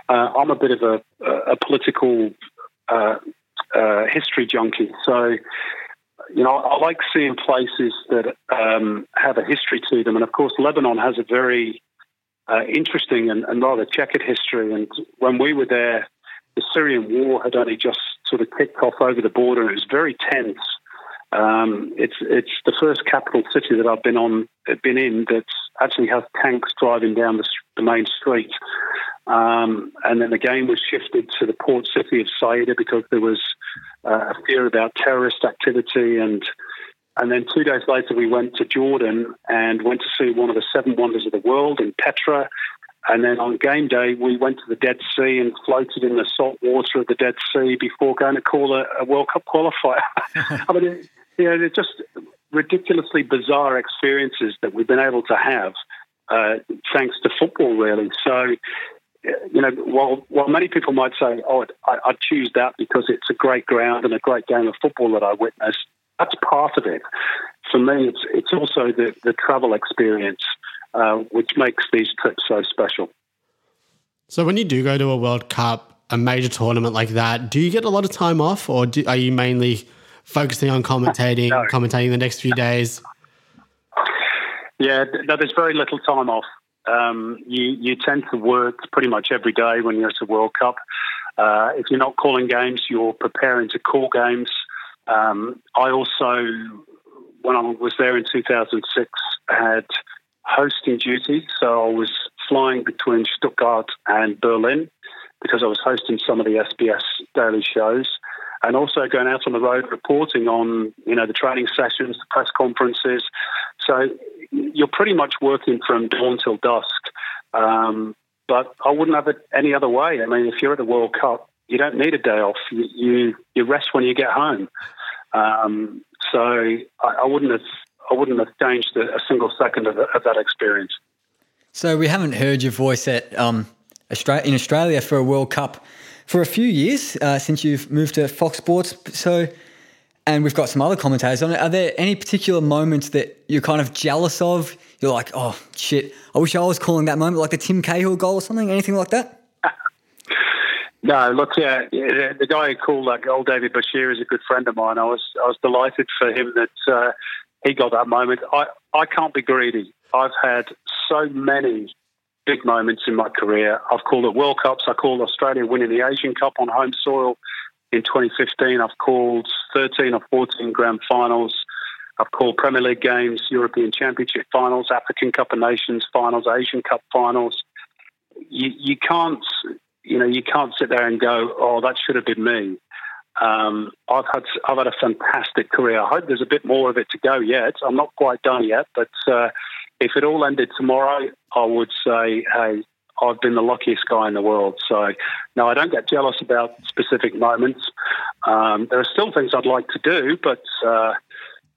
C: Uh, I'm a bit of a, a political uh, uh, history junkie, so you know I like seeing places that um, have a history to them, and of course Lebanon has a very uh, interesting and, and, rather checkered history. And when we were there, the Syrian war had only just sort of kicked off over the border. It was very tense. Um, it's it's the first capital city that I've been on been in that actually has tanks driving down the, the main street. Um, and then the game was shifted to the port city of Saida because there was uh, a fear about terrorist activity. And and then two days later, we went to Jordan and went to see one of the seven wonders of the world in Petra. And then on game day, we went to the Dead Sea and floated in the salt water of the Dead Sea before going to call a, a World Cup qualifier. I mean, it, you know, they're just ridiculously bizarre experiences that we've been able to have uh, thanks to football, really. So, you know, while while many people might say, "Oh, I, I'd choose that because it's a great ground and a great game of football that I witnessed," that's part of it. For me, it's it's also the the travel experience uh, which makes these trips so special.
B: So, when you do go to a World Cup, a major tournament like that, do you get a lot of time off, or do, are you mainly focusing on commentating, no. commentating the next few days?
C: Yeah, no, there's very little time off. Um, you you tend to work pretty much every day when you're at a World Cup. Uh, if you're not calling games, you're preparing to call games. Um, I also, when I was there in 2006, had hosting duty. So I was flying between Stuttgart and Berlin because I was hosting some of the SBS daily shows and also going out on the road reporting on, you know, the training sessions, the press conferences. So you're pretty much working from dawn till dusk. Um, but I wouldn't have it any other way. I mean, if you're at the World Cup, you don't need a day off. You you, you rest when you get home. Um, so I, I, wouldn't have I wouldn't have changed a, single second of, of, that experience.
A: So we haven't heard your voice at um, in Australia for a World Cup for a few years uh, since you've moved to Fox Sports. So, and we've got some other commentators on it. Are there any particular moments that you're kind of jealous of? You're like, oh shit, I wish I was calling that moment, like the Tim Cahill goal or something, anything like that.
C: No, look, yeah, the guy who called that goal, David Basheer, is a good friend of mine. I was I was delighted for him that uh, he got that moment. I, I can't be greedy. I've had so many big moments in my career. I've called it World Cups. I called Australia winning the Asian Cup on home soil in 2015. I've called 13 or 14 grand finals. I've called Premier League games, European Championship finals, African Cup of Nations finals, Asian Cup finals. You, you can't you know, you can't sit there and go, "Oh, that should have been me." Um, I've had I've had a fantastic career. I hope there's a bit more of it to go yet. I'm not quite done yet, but uh, if it all ended tomorrow, I would say, "Hey, I've been the luckiest guy in the world." So, no, I don't get jealous about specific moments. Um, there are still things I'd like to do, but uh,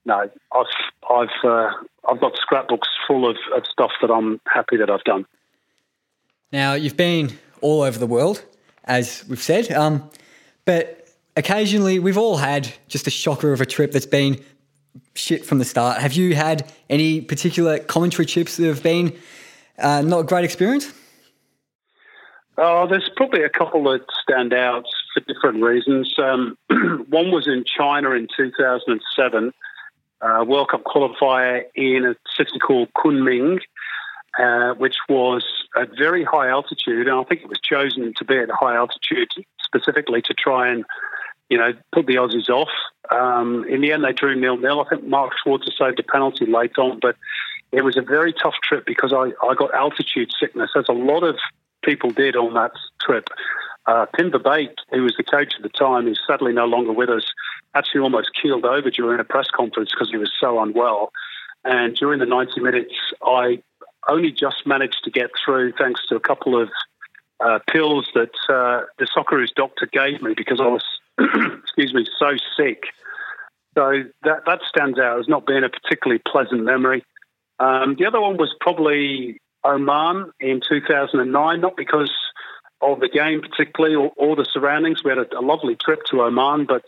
C: no, I've I've uh, I've got scrapbooks full of, of stuff that I'm happy that I've done.
A: Now you've been all over the world, as we've said. Um, but occasionally, we've all had just a shocker of a trip that's been shit from the start. Have you had any particular commentary trips that have been uh, not a great experience?
C: Oh, there's probably a couple that stand out. for different reasons. Um, one was in China in 2007, uh, World Cup qualifier in a city called Kunming, uh, which was at very high altitude, and I think it was chosen to be at a high altitude specifically to try and, you know, put the Aussies off. Um, in the end, they drew nil nil. I think Mark Schwarzer saved a penalty late on, but it was a very tough trip because I, I got altitude sickness, as a lot of people did on that trip. Uh, Pim who was the coach at the time, who's sadly no longer with us, actually almost keeled over during a press conference because he was so unwell. And during the 90 minutes, I only just managed to get through thanks to a couple of uh, pills that uh, the Socceroos doctor gave me because I was, excuse me, so sick. So that that stands out as not being a particularly pleasant memory. Um, the other one was probably Oman in 2009, not because of the game particularly or, or the surroundings. We had a, a, lovely trip to Oman, but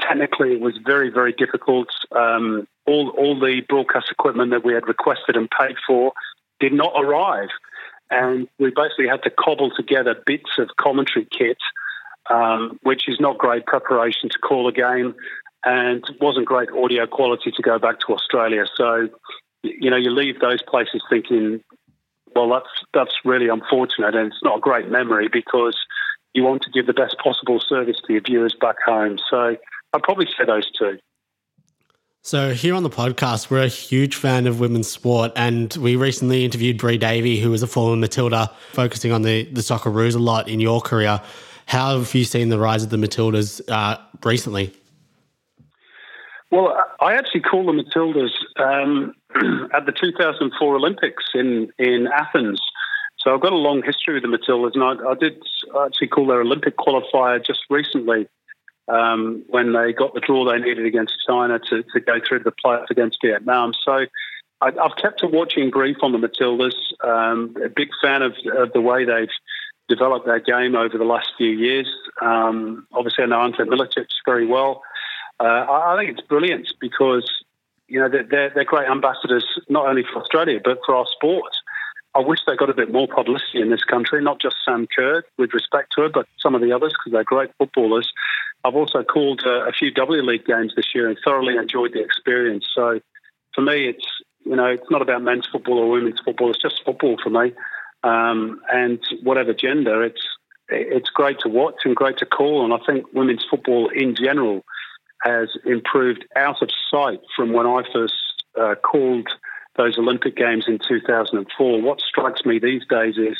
C: technically it was very, very difficult. Um, all, all the broadcast equipment that we had requested and paid for did not arrive. And we basically had to cobble together bits of commentary kit, um, which is not great preparation to call a game and wasn't great audio quality to go back to Australia. So, you know, you leave those places thinking, well, that's that's really unfortunate, and it's not a great memory because you want to give the best possible service to your viewers back home. So, I'd probably say those two.
B: So here on the podcast, we're a huge fan of women's sport, and we recently interviewed Brie Davey, who was a former Matilda, focusing on the the Socceroos a lot in your career. How have you seen the rise of the Matildas uh, recently?
C: Well, I actually call the Matildas um, at the 2004 Olympics in in Athens. So I've got a long history with the Matildas, and I, I did actually call their Olympic qualifier just recently um, when they got the draw they needed against China to, to go through the playoffs against Vietnam. So I, have kept a watching brief on the Matildas. Um, a big fan of, of, the way they've developed their game over the last few years. Um, obviously, I know Ante Milicic very well. Uh, I, I, think it's brilliant because you know they're, they're great ambassadors not only for Australia but for our sport. I wish they got a bit more publicity in this country, not just Sam Kerr, with respect to her, but some of the others because they're great footballers. I've also called uh, a few W League games this year and thoroughly enjoyed the experience. So for me, it's you know it's not about men's football or women's football. It's just football for me. Um, and whatever gender, it's it's great to watch and great to call. And I think women's football in general has improved out of sight from when I first uh, called those Olympic Games in 2004. What strikes me these days is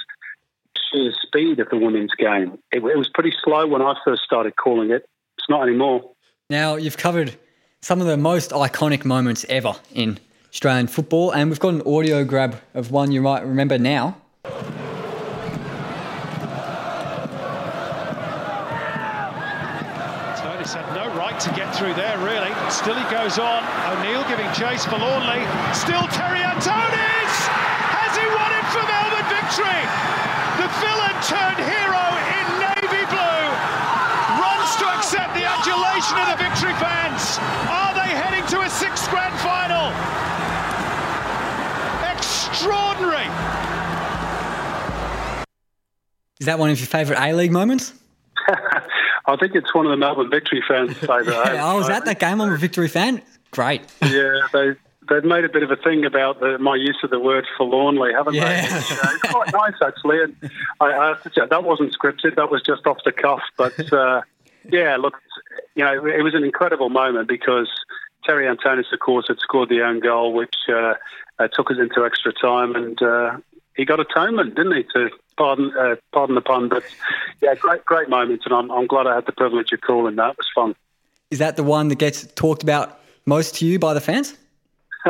C: sheer speed of the women's game. It, it was pretty slow when I first started calling it. It's not anymore.
A: Now, you've covered some of the most iconic moments ever in Australian football, and we've got an audio grab of one you might remember now.
D: Tony's had no right to get through there, really. Still he goes on. O'Neill giving chase forlornly. Still Terry Antonis! Has he won it for Melbourne victory? The turned hero in navy blue runs to accept the adulation of the victory fans. Are they heading to a sixth grand final? Extraordinary.
A: Is that one of your favourite A League moments?
C: I think it's one of the Melbourne Victory fans' favourite.
A: Oh, yeah, I was at that game. I'm a Victory fan. Great.
C: Yeah, they they've made a bit of a thing about the, my use of the word forlornly, haven't yeah. they? It's quite nice, actually. And I, I have to say, that wasn't scripted. That was just off the cuff. But uh, yeah, look, you know, it was an incredible moment because Terry Antonis, of course, had scored the own goal, which uh, uh, took us into extra time, and uh, he got atonement, didn't he? To pardon, uh, pardon the pun, but yeah, great, great moment, and I'm, I'm glad I had the privilege of calling that. It was fun.
A: Is that the one that gets talked about most to you by the fans?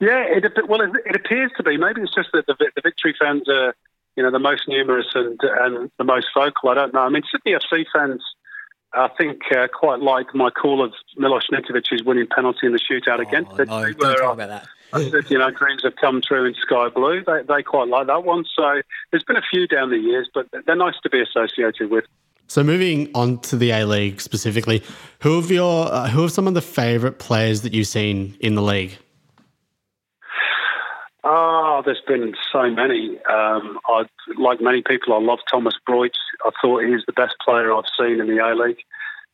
C: yeah, it, well, it, it, appears to be. Maybe it's just that the, the victory fans are, you know, the most numerous and and the most vocal. I don't know. I mean, Sydney FC fans, I think, uh, quite like my call of Milos Ninkovic's winning penalty in the shootout oh, against
A: it. No, don't talk about that.
C: you know, dreams have come true in sky blue. They, they quite like that one. So there's been a few down the years, but they're nice to be associated with.
B: So moving on to the A League specifically, who have your uh, who are some of the favourite players that you've seen in the league?
C: Oh, there's been so many. Um, I, like many people, I love Thomas Broich. I thought he was the best player I've seen in the A League.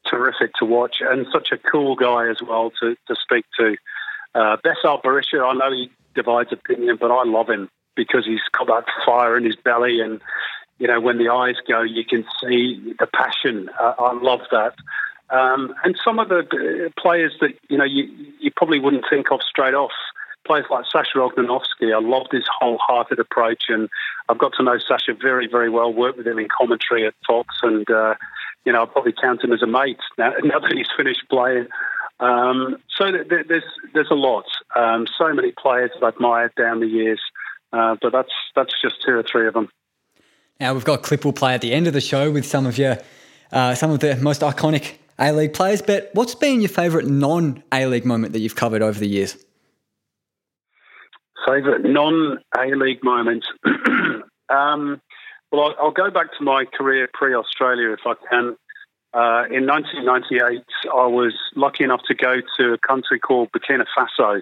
C: Terrific to watch, and such a cool guy as well to, to speak to. Uh, Besart Berisha, I know he divides opinion, but I love him because he's got that fire in his belly, and you know when the eyes go, you can see the passion. Uh, I love that. Um, and some of the uh, players that you know you, you probably wouldn't think of straight off players like Sasha Ognenovski. I loved his wholehearted approach, and I've got to know Sasha very, very well. Worked with him in commentary at Fox, and uh, you know, I probably count him as a mate now, now that he's finished playing. Um, so th- there's there's a lot. Um, so many players I've admired down the years, uh, but that's that's just two or three of them.
A: Now we've got clip we'll play at the end of the show with some of your uh, some of the most iconic A League players. But what's been your favourite non A League moment that you've covered over the years?
C: Favourite non A League moment. um, well, I'll, I'll, go back to my career pre Australia if I can. Uh, in 1998, I was lucky enough to go to a country called Burkina Faso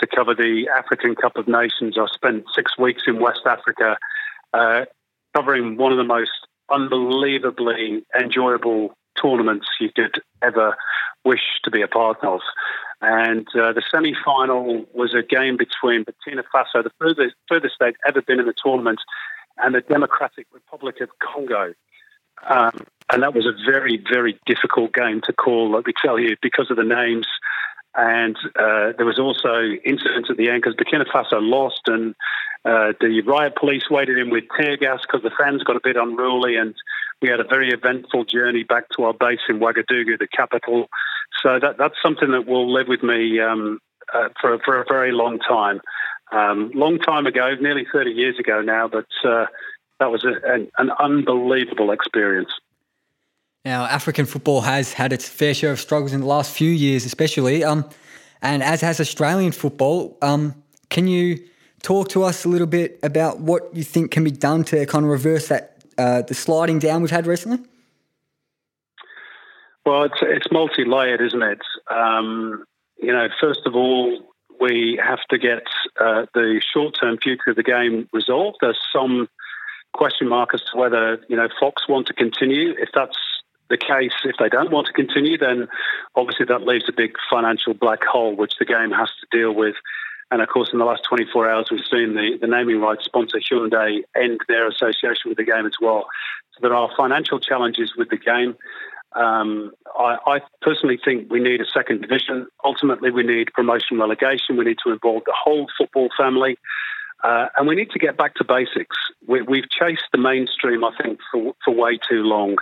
C: to cover the African Cup of Nations. I spent six weeks in West Africa uh, covering one of the most unbelievably enjoyable tournaments you could ever wish to be a part of. And uh, the semi final was a game between Burkina Faso, the furthest, furthest they'd ever been in the tournament, and the Democratic Republic of Congo. Um, and that was a very, very difficult game to call, let me tell you, because of the names. And uh, there was also incidents at the end because Burkina Faso lost, and uh, the riot police waded in with tear gas because the fans got a bit unruly, and we had a very eventful journey back to our base in Ouagadougou, the capital. So that, that's something that will live with me um, uh, for, for a very long time. Um, long time ago, nearly 30 years ago now, but uh, that was a, an, an, unbelievable experience.
A: Now, African football has had its fair share of struggles in the last few years, especially, um, and as has Australian football. Um, can you talk to us a little bit about what you think can be done to kind of reverse that uh, the sliding down we've had recently?
C: Well, it's it's multi-layered, isn't it? Um, you know, first of all, we have to get uh, the short-term future of the game resolved. There's some question mark as to whether you know Fox want to continue. If that's the case, if they don't want to continue, then obviously that leaves a big financial black hole which the game has to deal with. And of course, in the last 24 hours, we've seen the, the naming rights sponsor Hyundai end their association with the game as well. So there are financial challenges with the game. Um, I, I, personally think we need a second division. Ultimately, we need promotion relegation. We need to involve the whole football family. Uh, and we need to get back to basics. We, have chased the mainstream, I think, for, for way too long.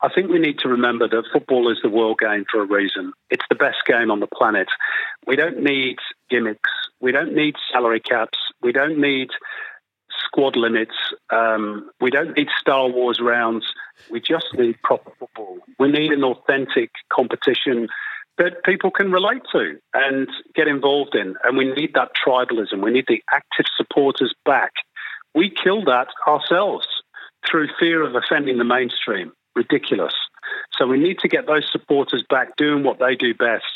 C: I think we need to remember that football is the world game for a reason. It's the best game on the planet. We don't need gimmicks. We don't need salary caps. We don't need squad limits. Um, we don't need Star Wars rounds. We just need proper football. We need an authentic competition that people can relate to and get involved in. And we need that tribalism. We need the active supporters back. We killed that ourselves through fear of offending the mainstream. Ridiculous. So we need to get those supporters back doing what they do best,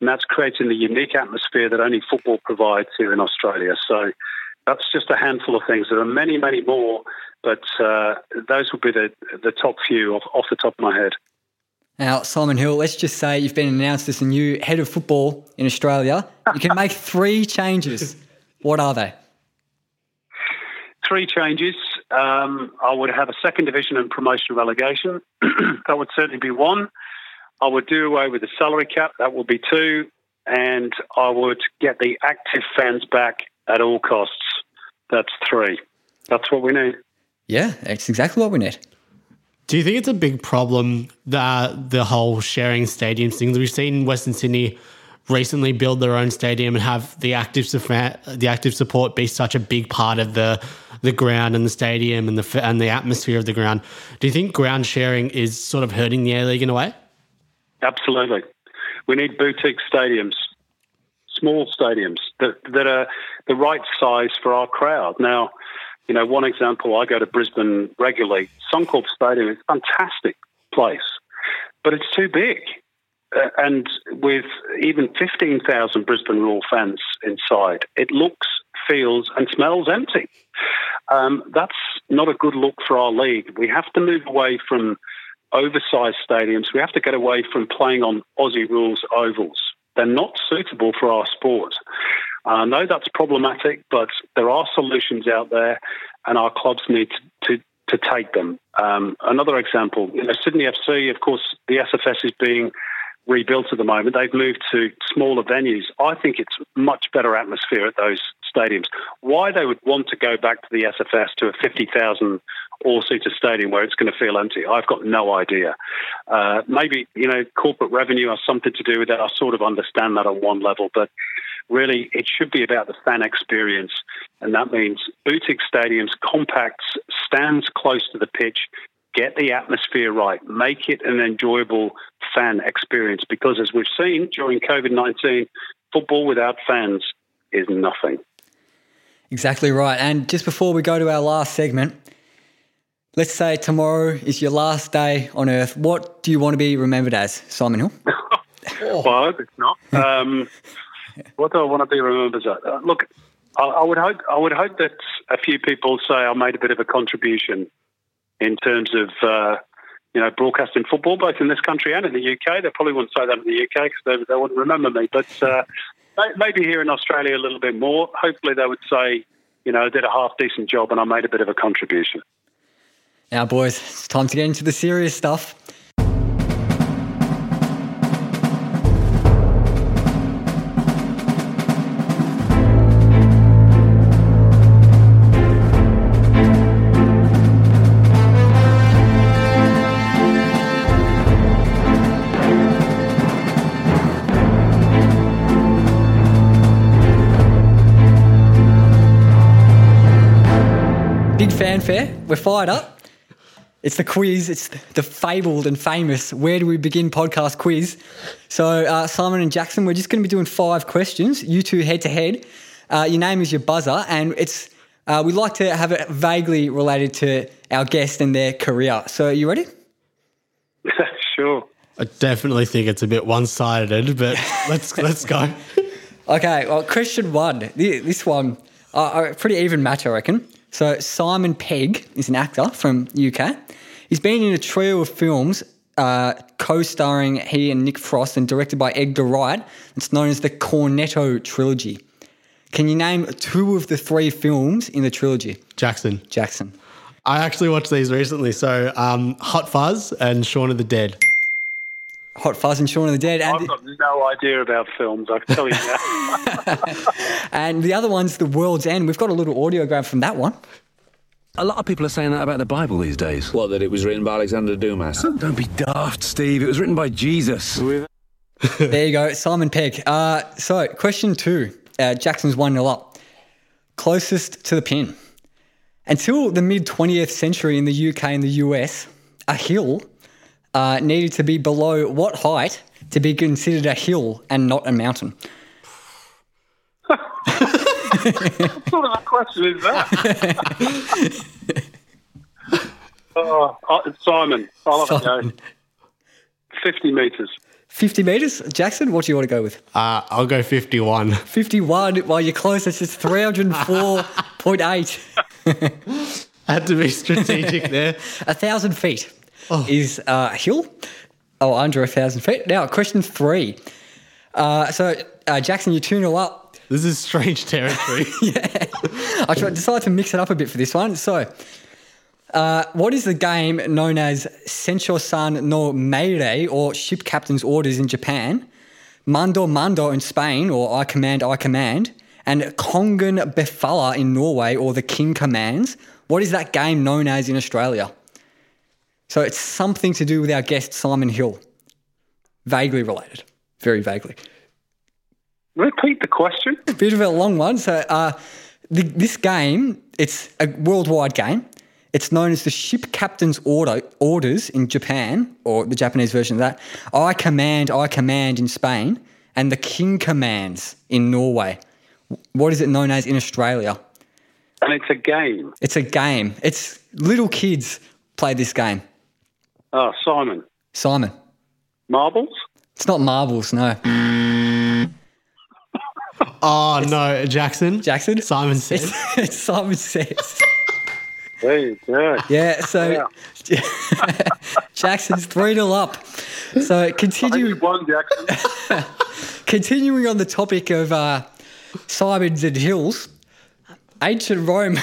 C: and that's creating the unique atmosphere that only football provides here in Australia. So that's just a handful of things. There are many, many more, but uh, those would be the the top few off, off the top of my head.
A: Now, Simon Hill, let's just say you've been announced as the new head of football in Australia. You can make three changes. What are they?
C: Three changes. Um, I would have a second division and promotion relegation. that would certainly be one. I would do away with the salary cap. That would be two. And I would get the active fans back at all costs. That's three. That's what we need.
A: Yeah, that's exactly what we need.
B: Do you think it's a big problem that the whole sharing stadiums thing? that We've seen in Western Sydney recently build their own stadium and have the active the active support be such a big part of the the ground and the stadium and the and the atmosphere of the ground. Do you think ground sharing is sort of hurting the A League in a way?
C: Absolutely. We need boutique stadiums, small stadiums that that are the right size for our crowd. Now, you know, one example, I go to Brisbane regularly. Suncorp Stadium is a fantastic place, but it's too big. Uh, and with even 15,000 Brisbane Roar fans inside, it looks feels and smells empty. Um, that's not a good look for our league. We have to move away from oversized stadiums. We have to get away from playing on Aussie rules ovals. They're not suitable for our sport. I know that's problematic, but there are solutions out there, and our clubs need to, to, to take them. Um, another example, you know, Sydney FC, of course, the SFS is being rebuilt at the moment. They've moved to smaller venues. I think it's much better atmosphere at those stadiums. Why they would want to go back to the SFS to a 50,000 all-seater stadium where it's going to feel empty, I've got no idea. Uh, maybe, you know, corporate revenue has something to do with that. I sort of understand that on one level, but really it should be about the fan experience. And that means boutique stadiums, compacts, stands close to the pitch, get the atmosphere right, make it an enjoyable fan experience. Because as we've seen during COVID 19, football without fans is nothing.
A: Exactly right. And just before we go to our last segment, let's say tomorrow is your last day on earth. What do you want to be remembered as, Simon Hill?
C: well, I hope it's not. Um, what do I want to be remembered as? Uh, look, I, I, would hope I would hope that a few people say I made a bit of a contribution in terms of uh, you know broadcasting football, both in this country and in the UK. They probably wouldn't say that in the UK because they, they wouldn't remember me. But uh, maybe here in Australia a little bit more. Hopefully, they would say, you know, I did a half decent job and I made a bit of a contribution.
A: Now, boys, it's time to get into the serious stuff. Fanfare. We're fired up. It's the quiz. It's the fabled and famous Where Do We Begin podcast quiz. So, uh, Simon and Jackson, we're just going to be doing five questions, you two head to head. Uh, your name is your buzzer, and it's uh, we like to have it vaguely related to our guest and their career. So, are you ready?
C: sure.
B: I definitely think it's a bit one-sided, but let's let's go.
A: Okay, well, question one. This one, uh, a pretty even match, I reckon. So Simon Pegg is an actor from UK. He's been in a trio of films uh, co-starring he and Nick Frost and directed by Edgar Wright. It's known as the Cornetto trilogy. Can you name two of the three films in the trilogy?
B: Jackson.
A: Jackson.
B: I actually watched these recently. So um, Hot Fuzz and Shaun of the Dead.
A: Hot Fuzz and Shaun of the Dead.
C: And I've got no idea about films, I can tell you that.
A: and the other one's The World's End. We've got a little audiogram from that one.
E: A lot of people are saying that about the Bible these days.
F: What, that it was written by Alexander Dumas?
E: Don't be daft, Steve. It was written by Jesus.
A: there you go, Simon Pegg. Uh, so, question two. Uh, Jackson's 1 0 up. Closest to the pin. Until the mid 20th century in the UK and the US, a hill uh, needed to be below what height to be considered a hill and not a mountain?
C: what sort of a question is that? oh, uh, Simon, I'll have Simon. go. 50 metres.
A: 50 metres? Jackson, what do you want to go with?
B: Uh, I'll go 51.
A: 51, well, you're close. It's just 304.8.
B: Had to be strategic there.
A: A thousand feet oh. is uh, hill. Oh, under a thousand feet. Now, question three. Uh, so, uh, Jackson, you 2 0 up.
B: This is strange territory.
A: yeah. I decided to mix it up a bit for this one. So, uh, what is the game known as Sencho-san no Meirei, or Ship Captain's Orders in Japan, Mando Mando in Spain, or I Command, I Command, and Kongen Befaler in Norway, or The King Commands? What is that game known as in Australia? So it's something to do with our guest Simon Hill. Vaguely related, very vaguely.
C: Repeat the question.
A: A bit of a long one. So uh, the, this game, it's a worldwide game. It's known as the Ship Captain's Order Orders in Japan, or the Japanese version of that. I command, I command in Spain, and the King commands in Norway. What is it known as in Australia?
C: And it's a game.
A: It's a game. It's little kids play this game.
C: Oh, Simon.
A: Simon.
C: Marbles?
A: It's not marbles, no.
B: Oh no, Jackson.
A: Jackson?
B: Simon says.
A: It's, it's Simon Says.
C: There you go.
A: Yeah, so Jackson's 3 0 up. So
C: I think
A: continue,
C: you won, Jackson.
A: continuing on the topic of uh, Simons and hills, ancient Rome.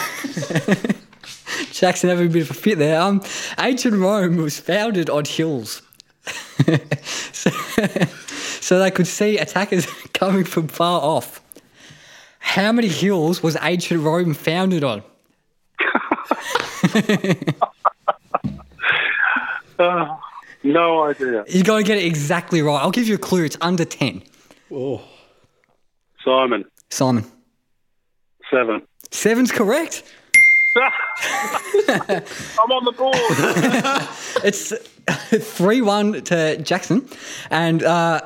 A: Jackson having a bit of a fit there. Um, ancient Rome was founded on hills. so, so they could see attackers coming from far off. How many hills was ancient Rome founded on?
C: Uh, no idea.
A: You got to get it exactly right. I'll give you a clue. It's under 10.
C: Oh, Simon,
A: Simon.
C: seven.
A: Seven's correct.
C: I'm on the board.
A: It's 3 1 to Jackson. And uh,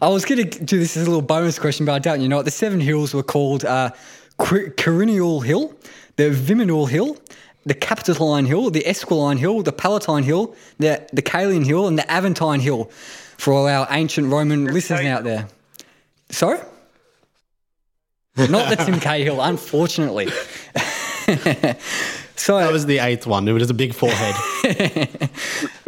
A: I was going to do this as a little bonus question, but I doubt you know it. The seven hills were called uh, Qu- Quirinial Hill, the Viminal Hill, the Capitoline Hill, the Esquiline Hill, the Palatine Hill, the, the Calian Hill, and the Aventine Hill for all our ancient Roman listeners out there. Sorry? Not the Tim Cahill, unfortunately. so
B: That was the eighth one. It was a big forehead.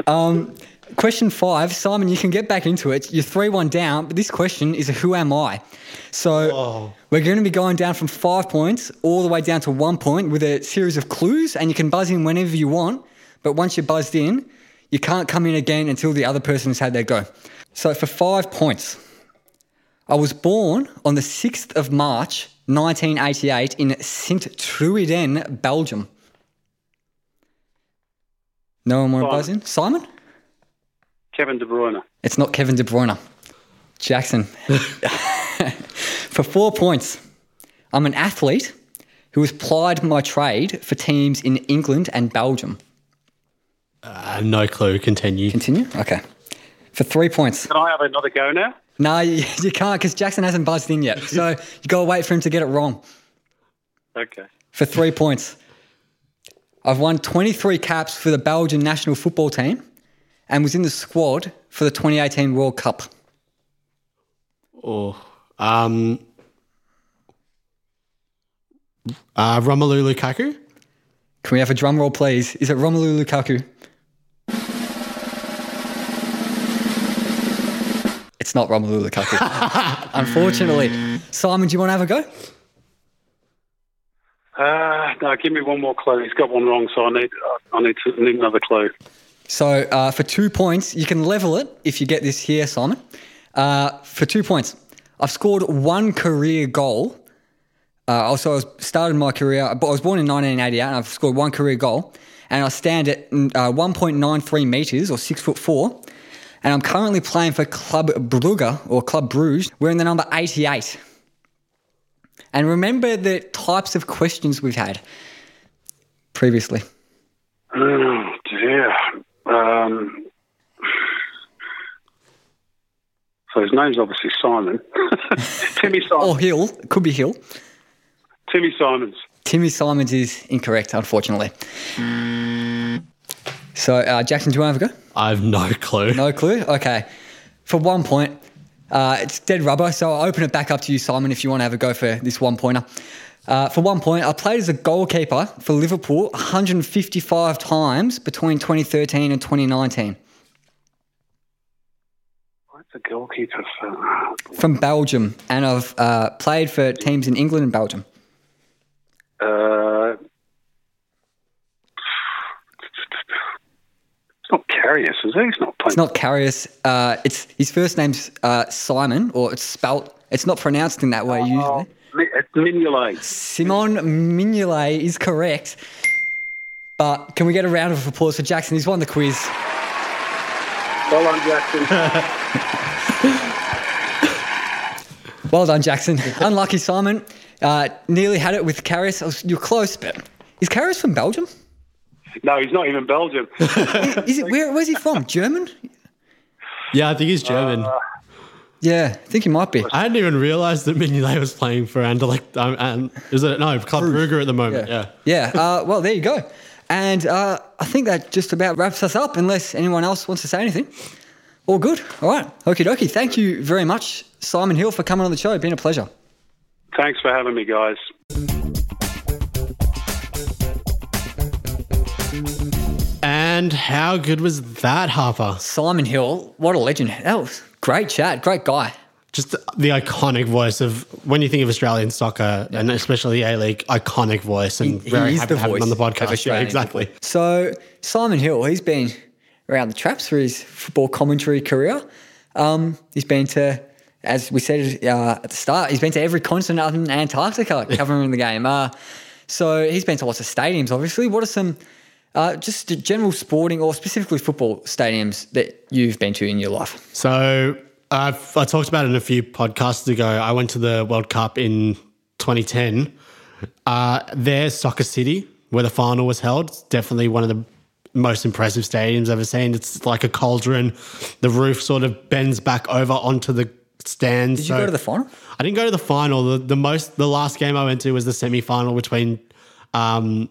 A: Um, question five, Simon, you can get back into it. You're 3 1 down, but this question is a who am I? So we're going to be going down from five points all the way down to one point with a series of clues, and you can buzz in whenever you want. But once you're buzzed in, you can't come in again until the other person has had their go. So for five points, I was born on the 6th of March 1988 in Sint Truiden, Belgium. No one more buzzing? Simon?
C: Kevin De Bruyne.
A: It's not Kevin De Bruyne. Jackson. for four points, I'm an athlete who has plied my trade for teams in England and Belgium.
B: uh, no clue. Continue.
A: Continue? Okay. For three points.
C: Can I have another go now?
A: No, you, you can't because Jackson hasn't buzzed in yet. So you got to wait for him to get it wrong.
C: Okay.
A: For three points, I've won 23 caps for the Belgian national football team and was in the squad for the 2018 World Cup.
B: Oh, um, uh, Romelu Lukaku.
A: Can we have a drum roll, please? Is it Romelu Lukaku? It's not Romelu Lukaku. Unfortunately. Simon, do you want to have a go?
C: Uh, no, give me one more clue. He's got one wrong, so I need I need to need another clue.
A: So uh, for two points, you can level it if you get this here, Simon. Uh, for two points, I've scored one career goal. Uh, also, I was started my career, but I was born in 1988 and I've scored one career goal. And I stand at uh, 1.93 metres or six foot four. And I'm currently playing for Club Brugge or Club Bruges. We're in the number 88. And remember the types of questions we've had previously.
C: Oh dear. Um, so his name's obviously Simon. Timmy Simon.
A: Or Hill, could be Hill.
C: Timmy Simons.
A: Timmy Simons is incorrect, unfortunately. So, uh, Jackson, do you want to have a go?
B: I have no clue.
A: No clue? Okay. For one point, uh, it's dead rubber, so I'll open it back up to you, Simon, if you want to have a go for this one pointer. Uh, for one point, I played as a goalkeeper for Liverpool 155 times between 2013 and 2019
C: What's a goalkeeper for?
A: from Belgium, and I've uh, played for teams in England and Belgium.
C: Uh, it's not Karius, is it? He's not playing.
A: It's not Karius. Uh, it's his first name's uh, Simon, or it's spelt. It's not pronounced in that way usually.
C: Oh, Mi- it's Mignolet.
A: Simon Mignolet is correct. But can we get a round of applause for Jackson? He's won the quiz.
C: Well done, Jackson.
A: Well done, Jackson. Unlucky, Simon. Uh, nearly had it with was- You're close, but is Karius from Belgium?
C: No, he's not even Belgian.
A: Is it? Where, where's he from? German?
B: Yeah, I think he's German.
A: Yeah, I think he might be.
B: I hadn't even realised that Mignolet was playing for Anderlecht. Um, and is it no Club Brugge at the moment? Yeah.
A: Yeah. Uh, well, there you go. And uh, I think that just about wraps us up, unless anyone else wants to say anything. All good. All right. Okie dokie. Thank you very much, Simon Hill, for coming on the show. It's been a pleasure.
C: Thanks for having me, guys.
B: And how good was that, Harper?
A: Simon Hill, what a legend. That was great chat, great guy.
B: Just the iconic voice of when you think of Australian soccer and especially the A League, iconic voice, and
A: He- he
B: very
A: is
B: happy
A: the
B: to have him on the podcast. Yeah, exactly.
A: So Simon Hill, he's been around the traps for his football commentary career. Um, he's been to, as we said uh, at the start, he's been to every continent other than Antarctica covering the game. Uh, so he's been to lots of stadiums. Obviously, what are some uh, just general sporting or specifically football stadiums that you've been to in your life?
B: So I've, I talked about it a few podcasts ago. I went to the World Cup in 2010. Uh, there's Soccer City, where the final was held. It's definitely one of the most impressive stadiums I've ever seen. It's like a cauldron. The roof sort of bends back over onto the stands.
A: Did you go to the final?
B: I didn't go to the final. The, the most, the last game I went to was the semi final between um,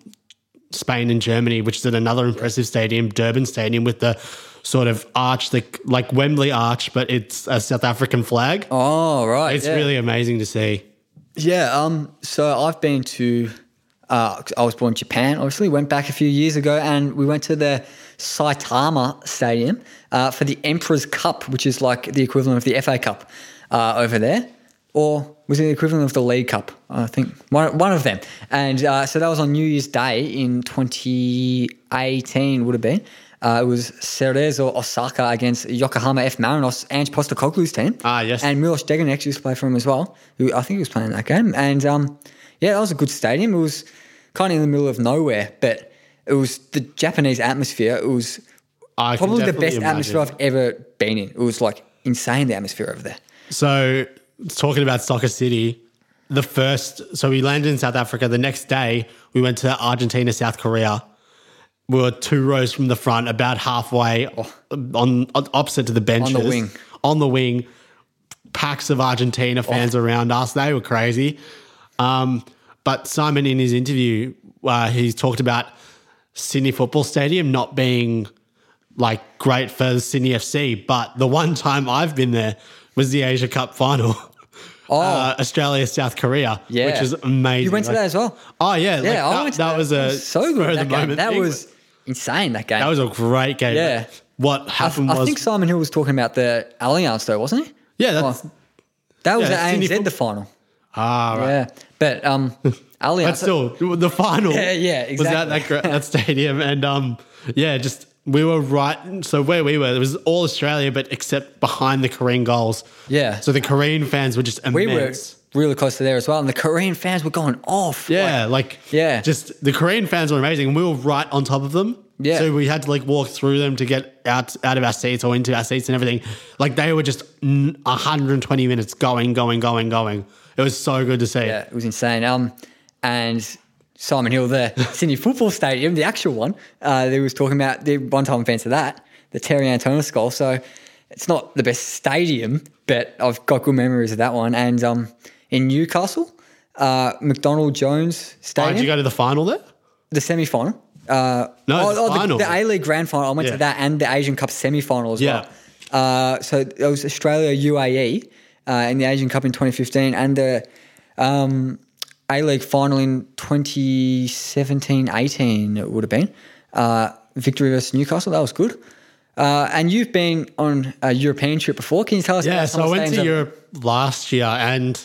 B: Spain and Germany, which is at another impressive stadium, Durban Stadium, with the sort of arch, the, like Wembley arch, but it's a South African flag.
A: Oh, right.
B: it's
A: yeah.
B: really amazing to see.
A: Yeah, um, so I've been to, uh, I was born in Japan, obviously, went back a few years ago, and we went to the Saitama Stadium uh, for the Emperor's Cup, which is like the equivalent of the FA Cup uh, over there. Or was it the equivalent of the League Cup? I think one, one of them. And uh, so that was on New Year's Day in 2018, would have been. Uh, it was Cerezo Osaka against Yokohama F Marinos, Ange Postecoglou's team.
B: Ah, yes.
A: And Milos Degenek used to play for him as well. Who I think he was playing that game. And um, yeah, that was a good stadium. It was kind of in the middle of nowhere, but it was the Japanese atmosphere. It was
B: I
A: probably the best
B: imagine.
A: atmosphere I've ever been in. It was like insane the atmosphere over there.
B: So, talking about Soccer City, the first, so we landed in South Africa. The next day, we went to Argentina, South Korea. We were two rows from the front, about halfway on, on opposite to the benches.
A: On the wing.
B: On the wing. Packs of Argentina fans around us. They were crazy. Um, but Simon, in his interview, uh, he talked about Sydney Football Stadium not being like great for Sydney FC, but the one time I've been there was the Asia Cup final.
A: Oh,
B: Uh, Australia, South Korea,
A: yeah.
B: which is amazing.
A: You went to
B: Like-
A: that as well?
B: Oh yeah, like,
A: Yeah, I
B: that,
A: went to
B: that was a
A: so
B: spur
A: good. That,
B: the
A: game.
B: moment
A: that was insane. That game.
B: that was a great game.
A: Yeah.
B: What
A: I,
B: happened
A: I
B: was
A: think Simon Hill was talking about the Allianz though, wasn't he?
B: yeah, that's
A: Oh, that was
B: Yeah,
A: at ANZ
B: Foot-
A: the final.
B: ah right.
A: Yeah, but um, Allianz.
B: But still, the final.
A: Yeah, yeah,
B: Was at that
A: exactly.
B: that stadium, and um, yeah, just we were right. So where we were, it was all Australia, but except behind the Korean goals.
A: Yeah.
B: So the Korean fans were just immense.
A: we were really close to there as well, and the Korean fans were going off.
B: Yeah, like,
A: Yeah.
B: just the Korean fans were amazing, and we were right on top of them.
A: Yeah.
B: so we had to like walk through them to get out out of our seats or into our seats and everything. Like they were just mm, 120 minutes going, going, going, going. It was so good to see.
A: Yeah, it was insane. Um, and Simon Hill, the Sydney Football Stadium, the actual one, uh, they was talking about the one time fans of that, the Terry Antonis goal. So it's not the best stadium, but I've got good memories of that one. And um, in Newcastle, uh, McDonald Jones
B: Oh,
A: Stadium,
B: did you go to the final there?
A: the semi final. Uh,
B: No, the
A: oh,
B: final.
A: The, A League Grand Final. I went
B: Yeah.
A: to that and the Asian Cup semi final as
B: Yeah.
A: well. Uh, so it was Australia UAE uh, in the Asian Cup in 2015 and the um, A League final in 2017 18, it would have been. Uh, victory versus Newcastle. That was good. Uh, and you've been on a European trip before. Can you tell us?
B: Yeah, so I went to Europe last year, and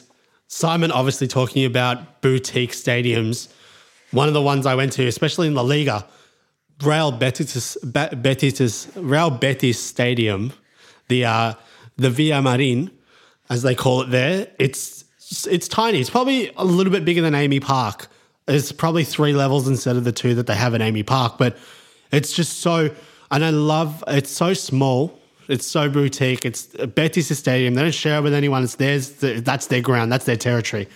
B: Simon obviously talking about boutique stadiums. One of the ones I went to, especially in La Liga, Real Betis, Betis, Real Betis Stadium, the uh, the Villa Marin, as they call it there. It's it's tiny. It's probably a little bit bigger than Amy Park. It's probably three levels instead of the two that they have at Amy Park, but it's just so. And I love. It's so small. It's so boutique. It's Betis Stadium. They don't share it with anyone. It's theirs. That's their ground. That's their territory.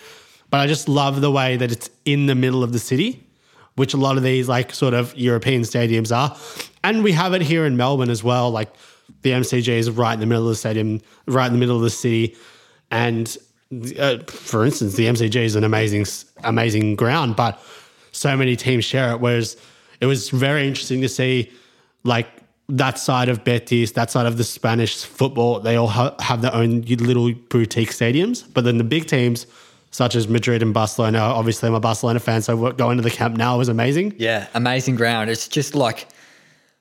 B: But I just love the way that it's in the middle of the city, which a lot of these like sort of European stadiums are. And we have it here in Melbourne as well. Like the MCG is right in the middle of the stadium, right in the middle of the city. And uh, for instance, the MCG is an amazing, amazing ground, but so many teams share it. Whereas it was very interesting to see like that side of Betis, that side of the Spanish football, they all ha- have their own little boutique stadiums. But then the big teams, such as Madrid and Barcelona. Obviously, I'm a Barcelona fan, so going to the Camp now was amazing.
A: Yeah, amazing ground. It's just like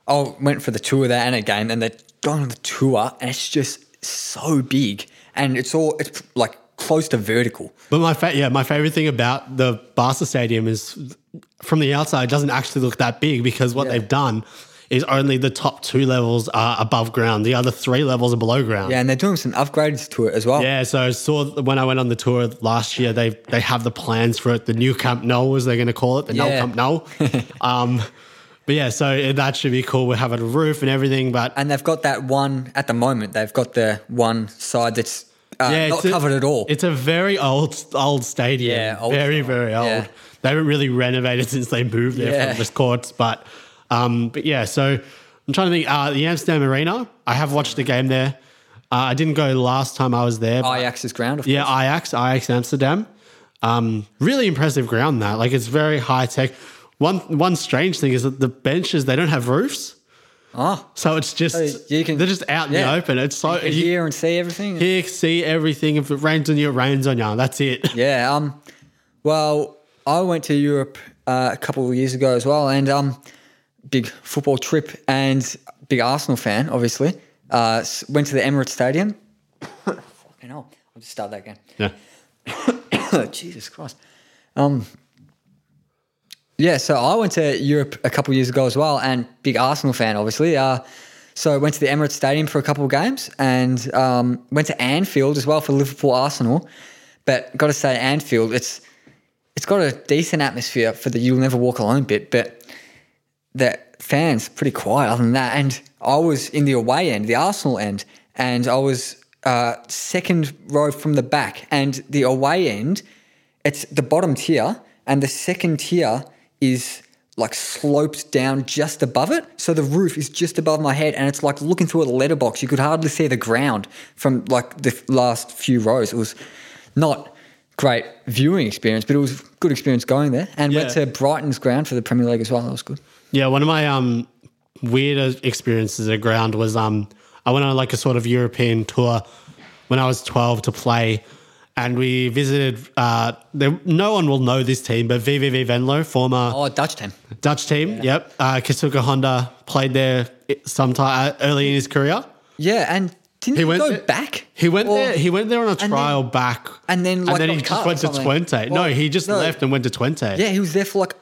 A: I went for the tour there and again, and they're going on the tour, and it's just so big, and it's all it's like close to vertical.
B: But my fa- yeah, my favorite thing about the Barca Stadium is from the outside, it doesn't actually look that big because what
A: Yeah.
B: they've done is only the top two levels are above ground. The other three levels are below ground.
A: Yeah, and they're doing some upgrades to it as well.
B: Yeah, so I saw when I went on the tour last year, they they have the plans for it. The new Camp Nou, as they're going to call it, the Nou Camp Nou. um, but yeah, so that should be cool. We're having a roof and everything, but
A: and they've got that one at the moment. They've got the one side that's uh,
B: yeah,
A: not
B: it's a-
A: covered at all.
B: It's a very old old stadium.
A: Yeah, old
B: very
A: style.
B: very old.
A: Yeah.
B: They haven't really renovated since they moved there
A: Yeah.
B: from the courts, but um, but yeah. So I'm trying to think. Uh, the Amsterdam Arena. I have watched the game there. Uh, I didn't go last time I was there. but-
A: Ajax's ground. Of
B: Yeah,
A: course.
B: Ajax, Ajax Amsterdam. Um, really impressive ground that. Like it's very high tech. One one strange thing is that the benches they don't have roofs,
A: Oh,
B: so it's just
A: So you can-
B: they're just out in
A: yeah.
B: the open. It's so
A: you can
B: you
A: hear and see everything.
B: hear, see everything. If it rains on you, it rains on you. That's it.
A: Yeah. Um. Well, I went to Europe uh, a couple of years ago as well, and um, big football trip and big Arsenal fan, obviously. Uh, went to the Emirates Stadium. Fucking hell! I'll just start that again.
B: Yeah.
A: Jesus Christ. Um. Yeah, so I went to Europe a couple of years ago as well, and big Arsenal fan, obviously. Uh, so I went to the Emirates Stadium for a couple of games, and um, went to Anfield as well for Liverpool Arsenal. But got to say, Anfield, it's it's got a decent atmosphere for the "You'll Never Walk Alone" bit, but the fans pretty quiet other than that. And I was in the away end, the Arsenal end, and I was uh, second row from the back. And the away end, it's the bottom tier, and the second tier is like sloped down just above it. So the roof is just above my head, and it's like looking through a letterbox. You could hardly see the ground from like the last few rows. It was not great viewing experience, but it was good experience going there. And went to Brighton's ground for the Premier League as well. That was good.
B: Yeah, one of my um weirder experiences at ground was um I went on like a sort of European tour when I was 12 to play and we visited uh there, no one will know this team but VVV Venlo former
A: Oh, Dutch team.
B: Dutch team yep uh Kasuka Honda played there sometime uh, early in his career
A: Yeah, and didn't
B: He
A: he,
B: went
A: go
B: there-
A: back?
B: he went
A: Or-
B: there he went there on a
A: then-
B: trial back
A: and then, like,
B: and then he just went to. Twente no he just
A: no.
B: left and went to Twente
A: Yeah, he was there for like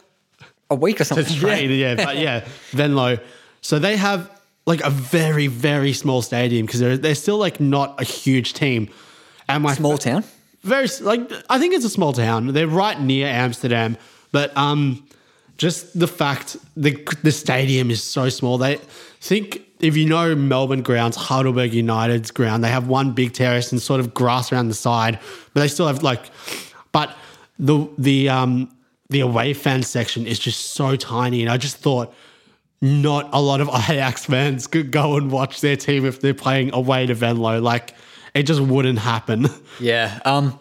A: a week or something.
B: to train. Yeah, but yeah, Venlo. So they have like a very very small stadium because they're they're still like not a huge team. And my
A: Small town.
B: Very like I think it's a small town. They're right near Amsterdam, but um, just the fact the the stadium is so small. They think if you know Melbourne grounds, Heidelberg United's ground, they have one big terrace and sort of grass around the side, but they still have like, but the the um the away fan section is just so tiny, and I just thought. Not a lot of Ajax fans could go and watch their team if they're playing away to Venlo. Like, it just wouldn't happen.
A: Yeah. Um,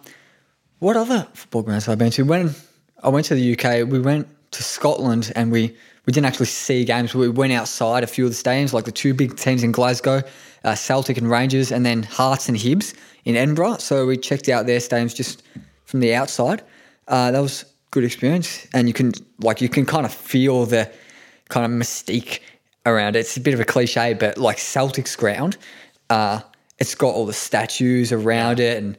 A: what other football grounds have I been to? When I went to the UK, we went to Scotland and we, we didn't actually see games. We went outside a few of the stadiums, like the two big teams in Glasgow, uh, Celtic and Rangers, and then Hearts and Hibs in Edinburgh. So we checked out their stadiums just from the outside. Uh, that was good experience, and you can like you can kind of feel the kind of mystique around it. It's a bit of a cliche, but like Celtics ground, uh, it's got all the statues around it, and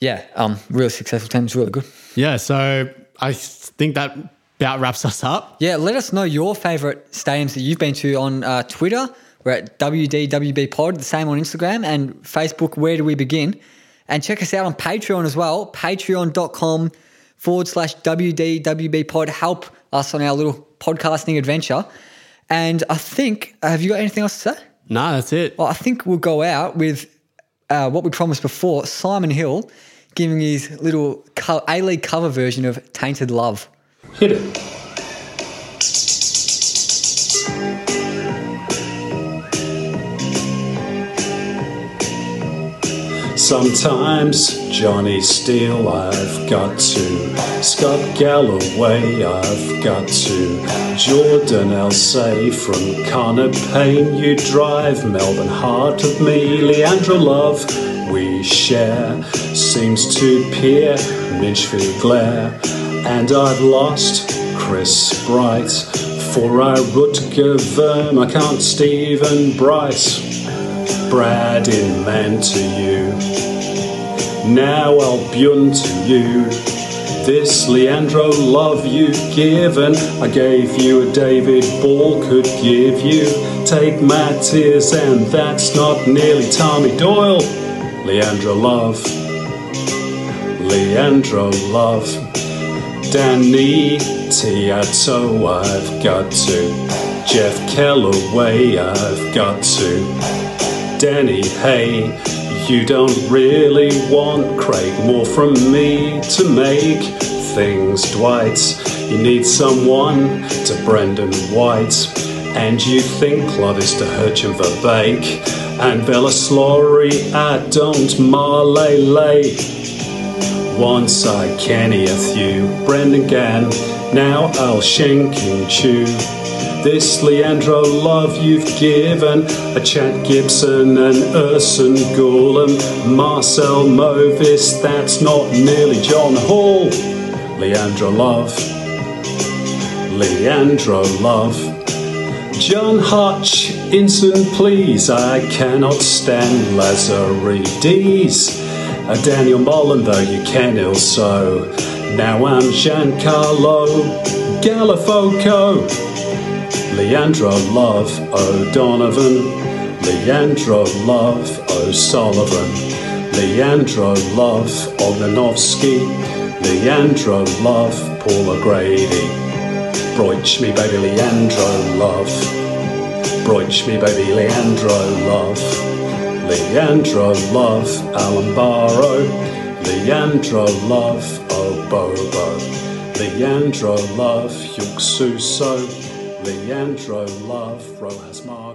A: yeah, um, really successful team. It's really good.
B: Yeah, so I think that about wraps us up.
A: Yeah, let us know your favourite stadiums that you've been to on uh, Twitter. We're at WDWB Pod, the same on Instagram and Facebook. Where do we begin? And check us out on Patreon as well. Patreon.com forward slash WDWB Pod. Help us on our little podcasting adventure. And I think, have you got anything else to say?
B: No, that's it.
A: Well, I think we'll go out with uh, what we promised before Simon Hill giving his little A League cover version of Tainted Love.
C: Hit it. Sometimes Johnny Steele, I've got to. Scott Galloway, I've got to. Jordan Elsay from Connor Payne, you drive. Melbourne Heart of me, Leandra Love.
G: we share seems to peer Minchfield glare, and I've lost Chris Bright for our Rutger Verm. I can't Stephen Bryce, Brad in man to you. Now I'll bun to you. This Leandro love you've given, I gave you a David Ball could give you. Take my tears, and that's not nearly Tommy Doyle. Leandro love, Leandro love. Danny Tiato, I've got to. Jeff Kellaway, I've got to. Danny Hay, you don't really want Craig more from me to make things Dwight. You need someone to Brendan White. And you think Clovis to Hurchin Verbeek and Vela Slory, I don't Marley lay. Once I cannieth you, Brendan Gann, now I'll shank and chew. This Leandro love you've given, a Chad Gibson and Urson Goulam, Marcel Movis, that's not nearly John Hall. Leandro love, Leandro love. John Hutch, instant please, I cannot stand Lazaridis. A Daniel Mullen, though you can ill so. Now I'm Giancarlo Galafoco. Leandro Love O'Donovan, Leandro Love O'Sullivan, Leandro Love Ognanovsky, Leandro Love Paul O'Grady. Broich me baby Leandro Love, Broich me baby Leandro Love, Leandro Love Alan Barrow, Leandro Love Obobo, Leandro Love Yuk Suso. Leandro Love, Rojas Marco.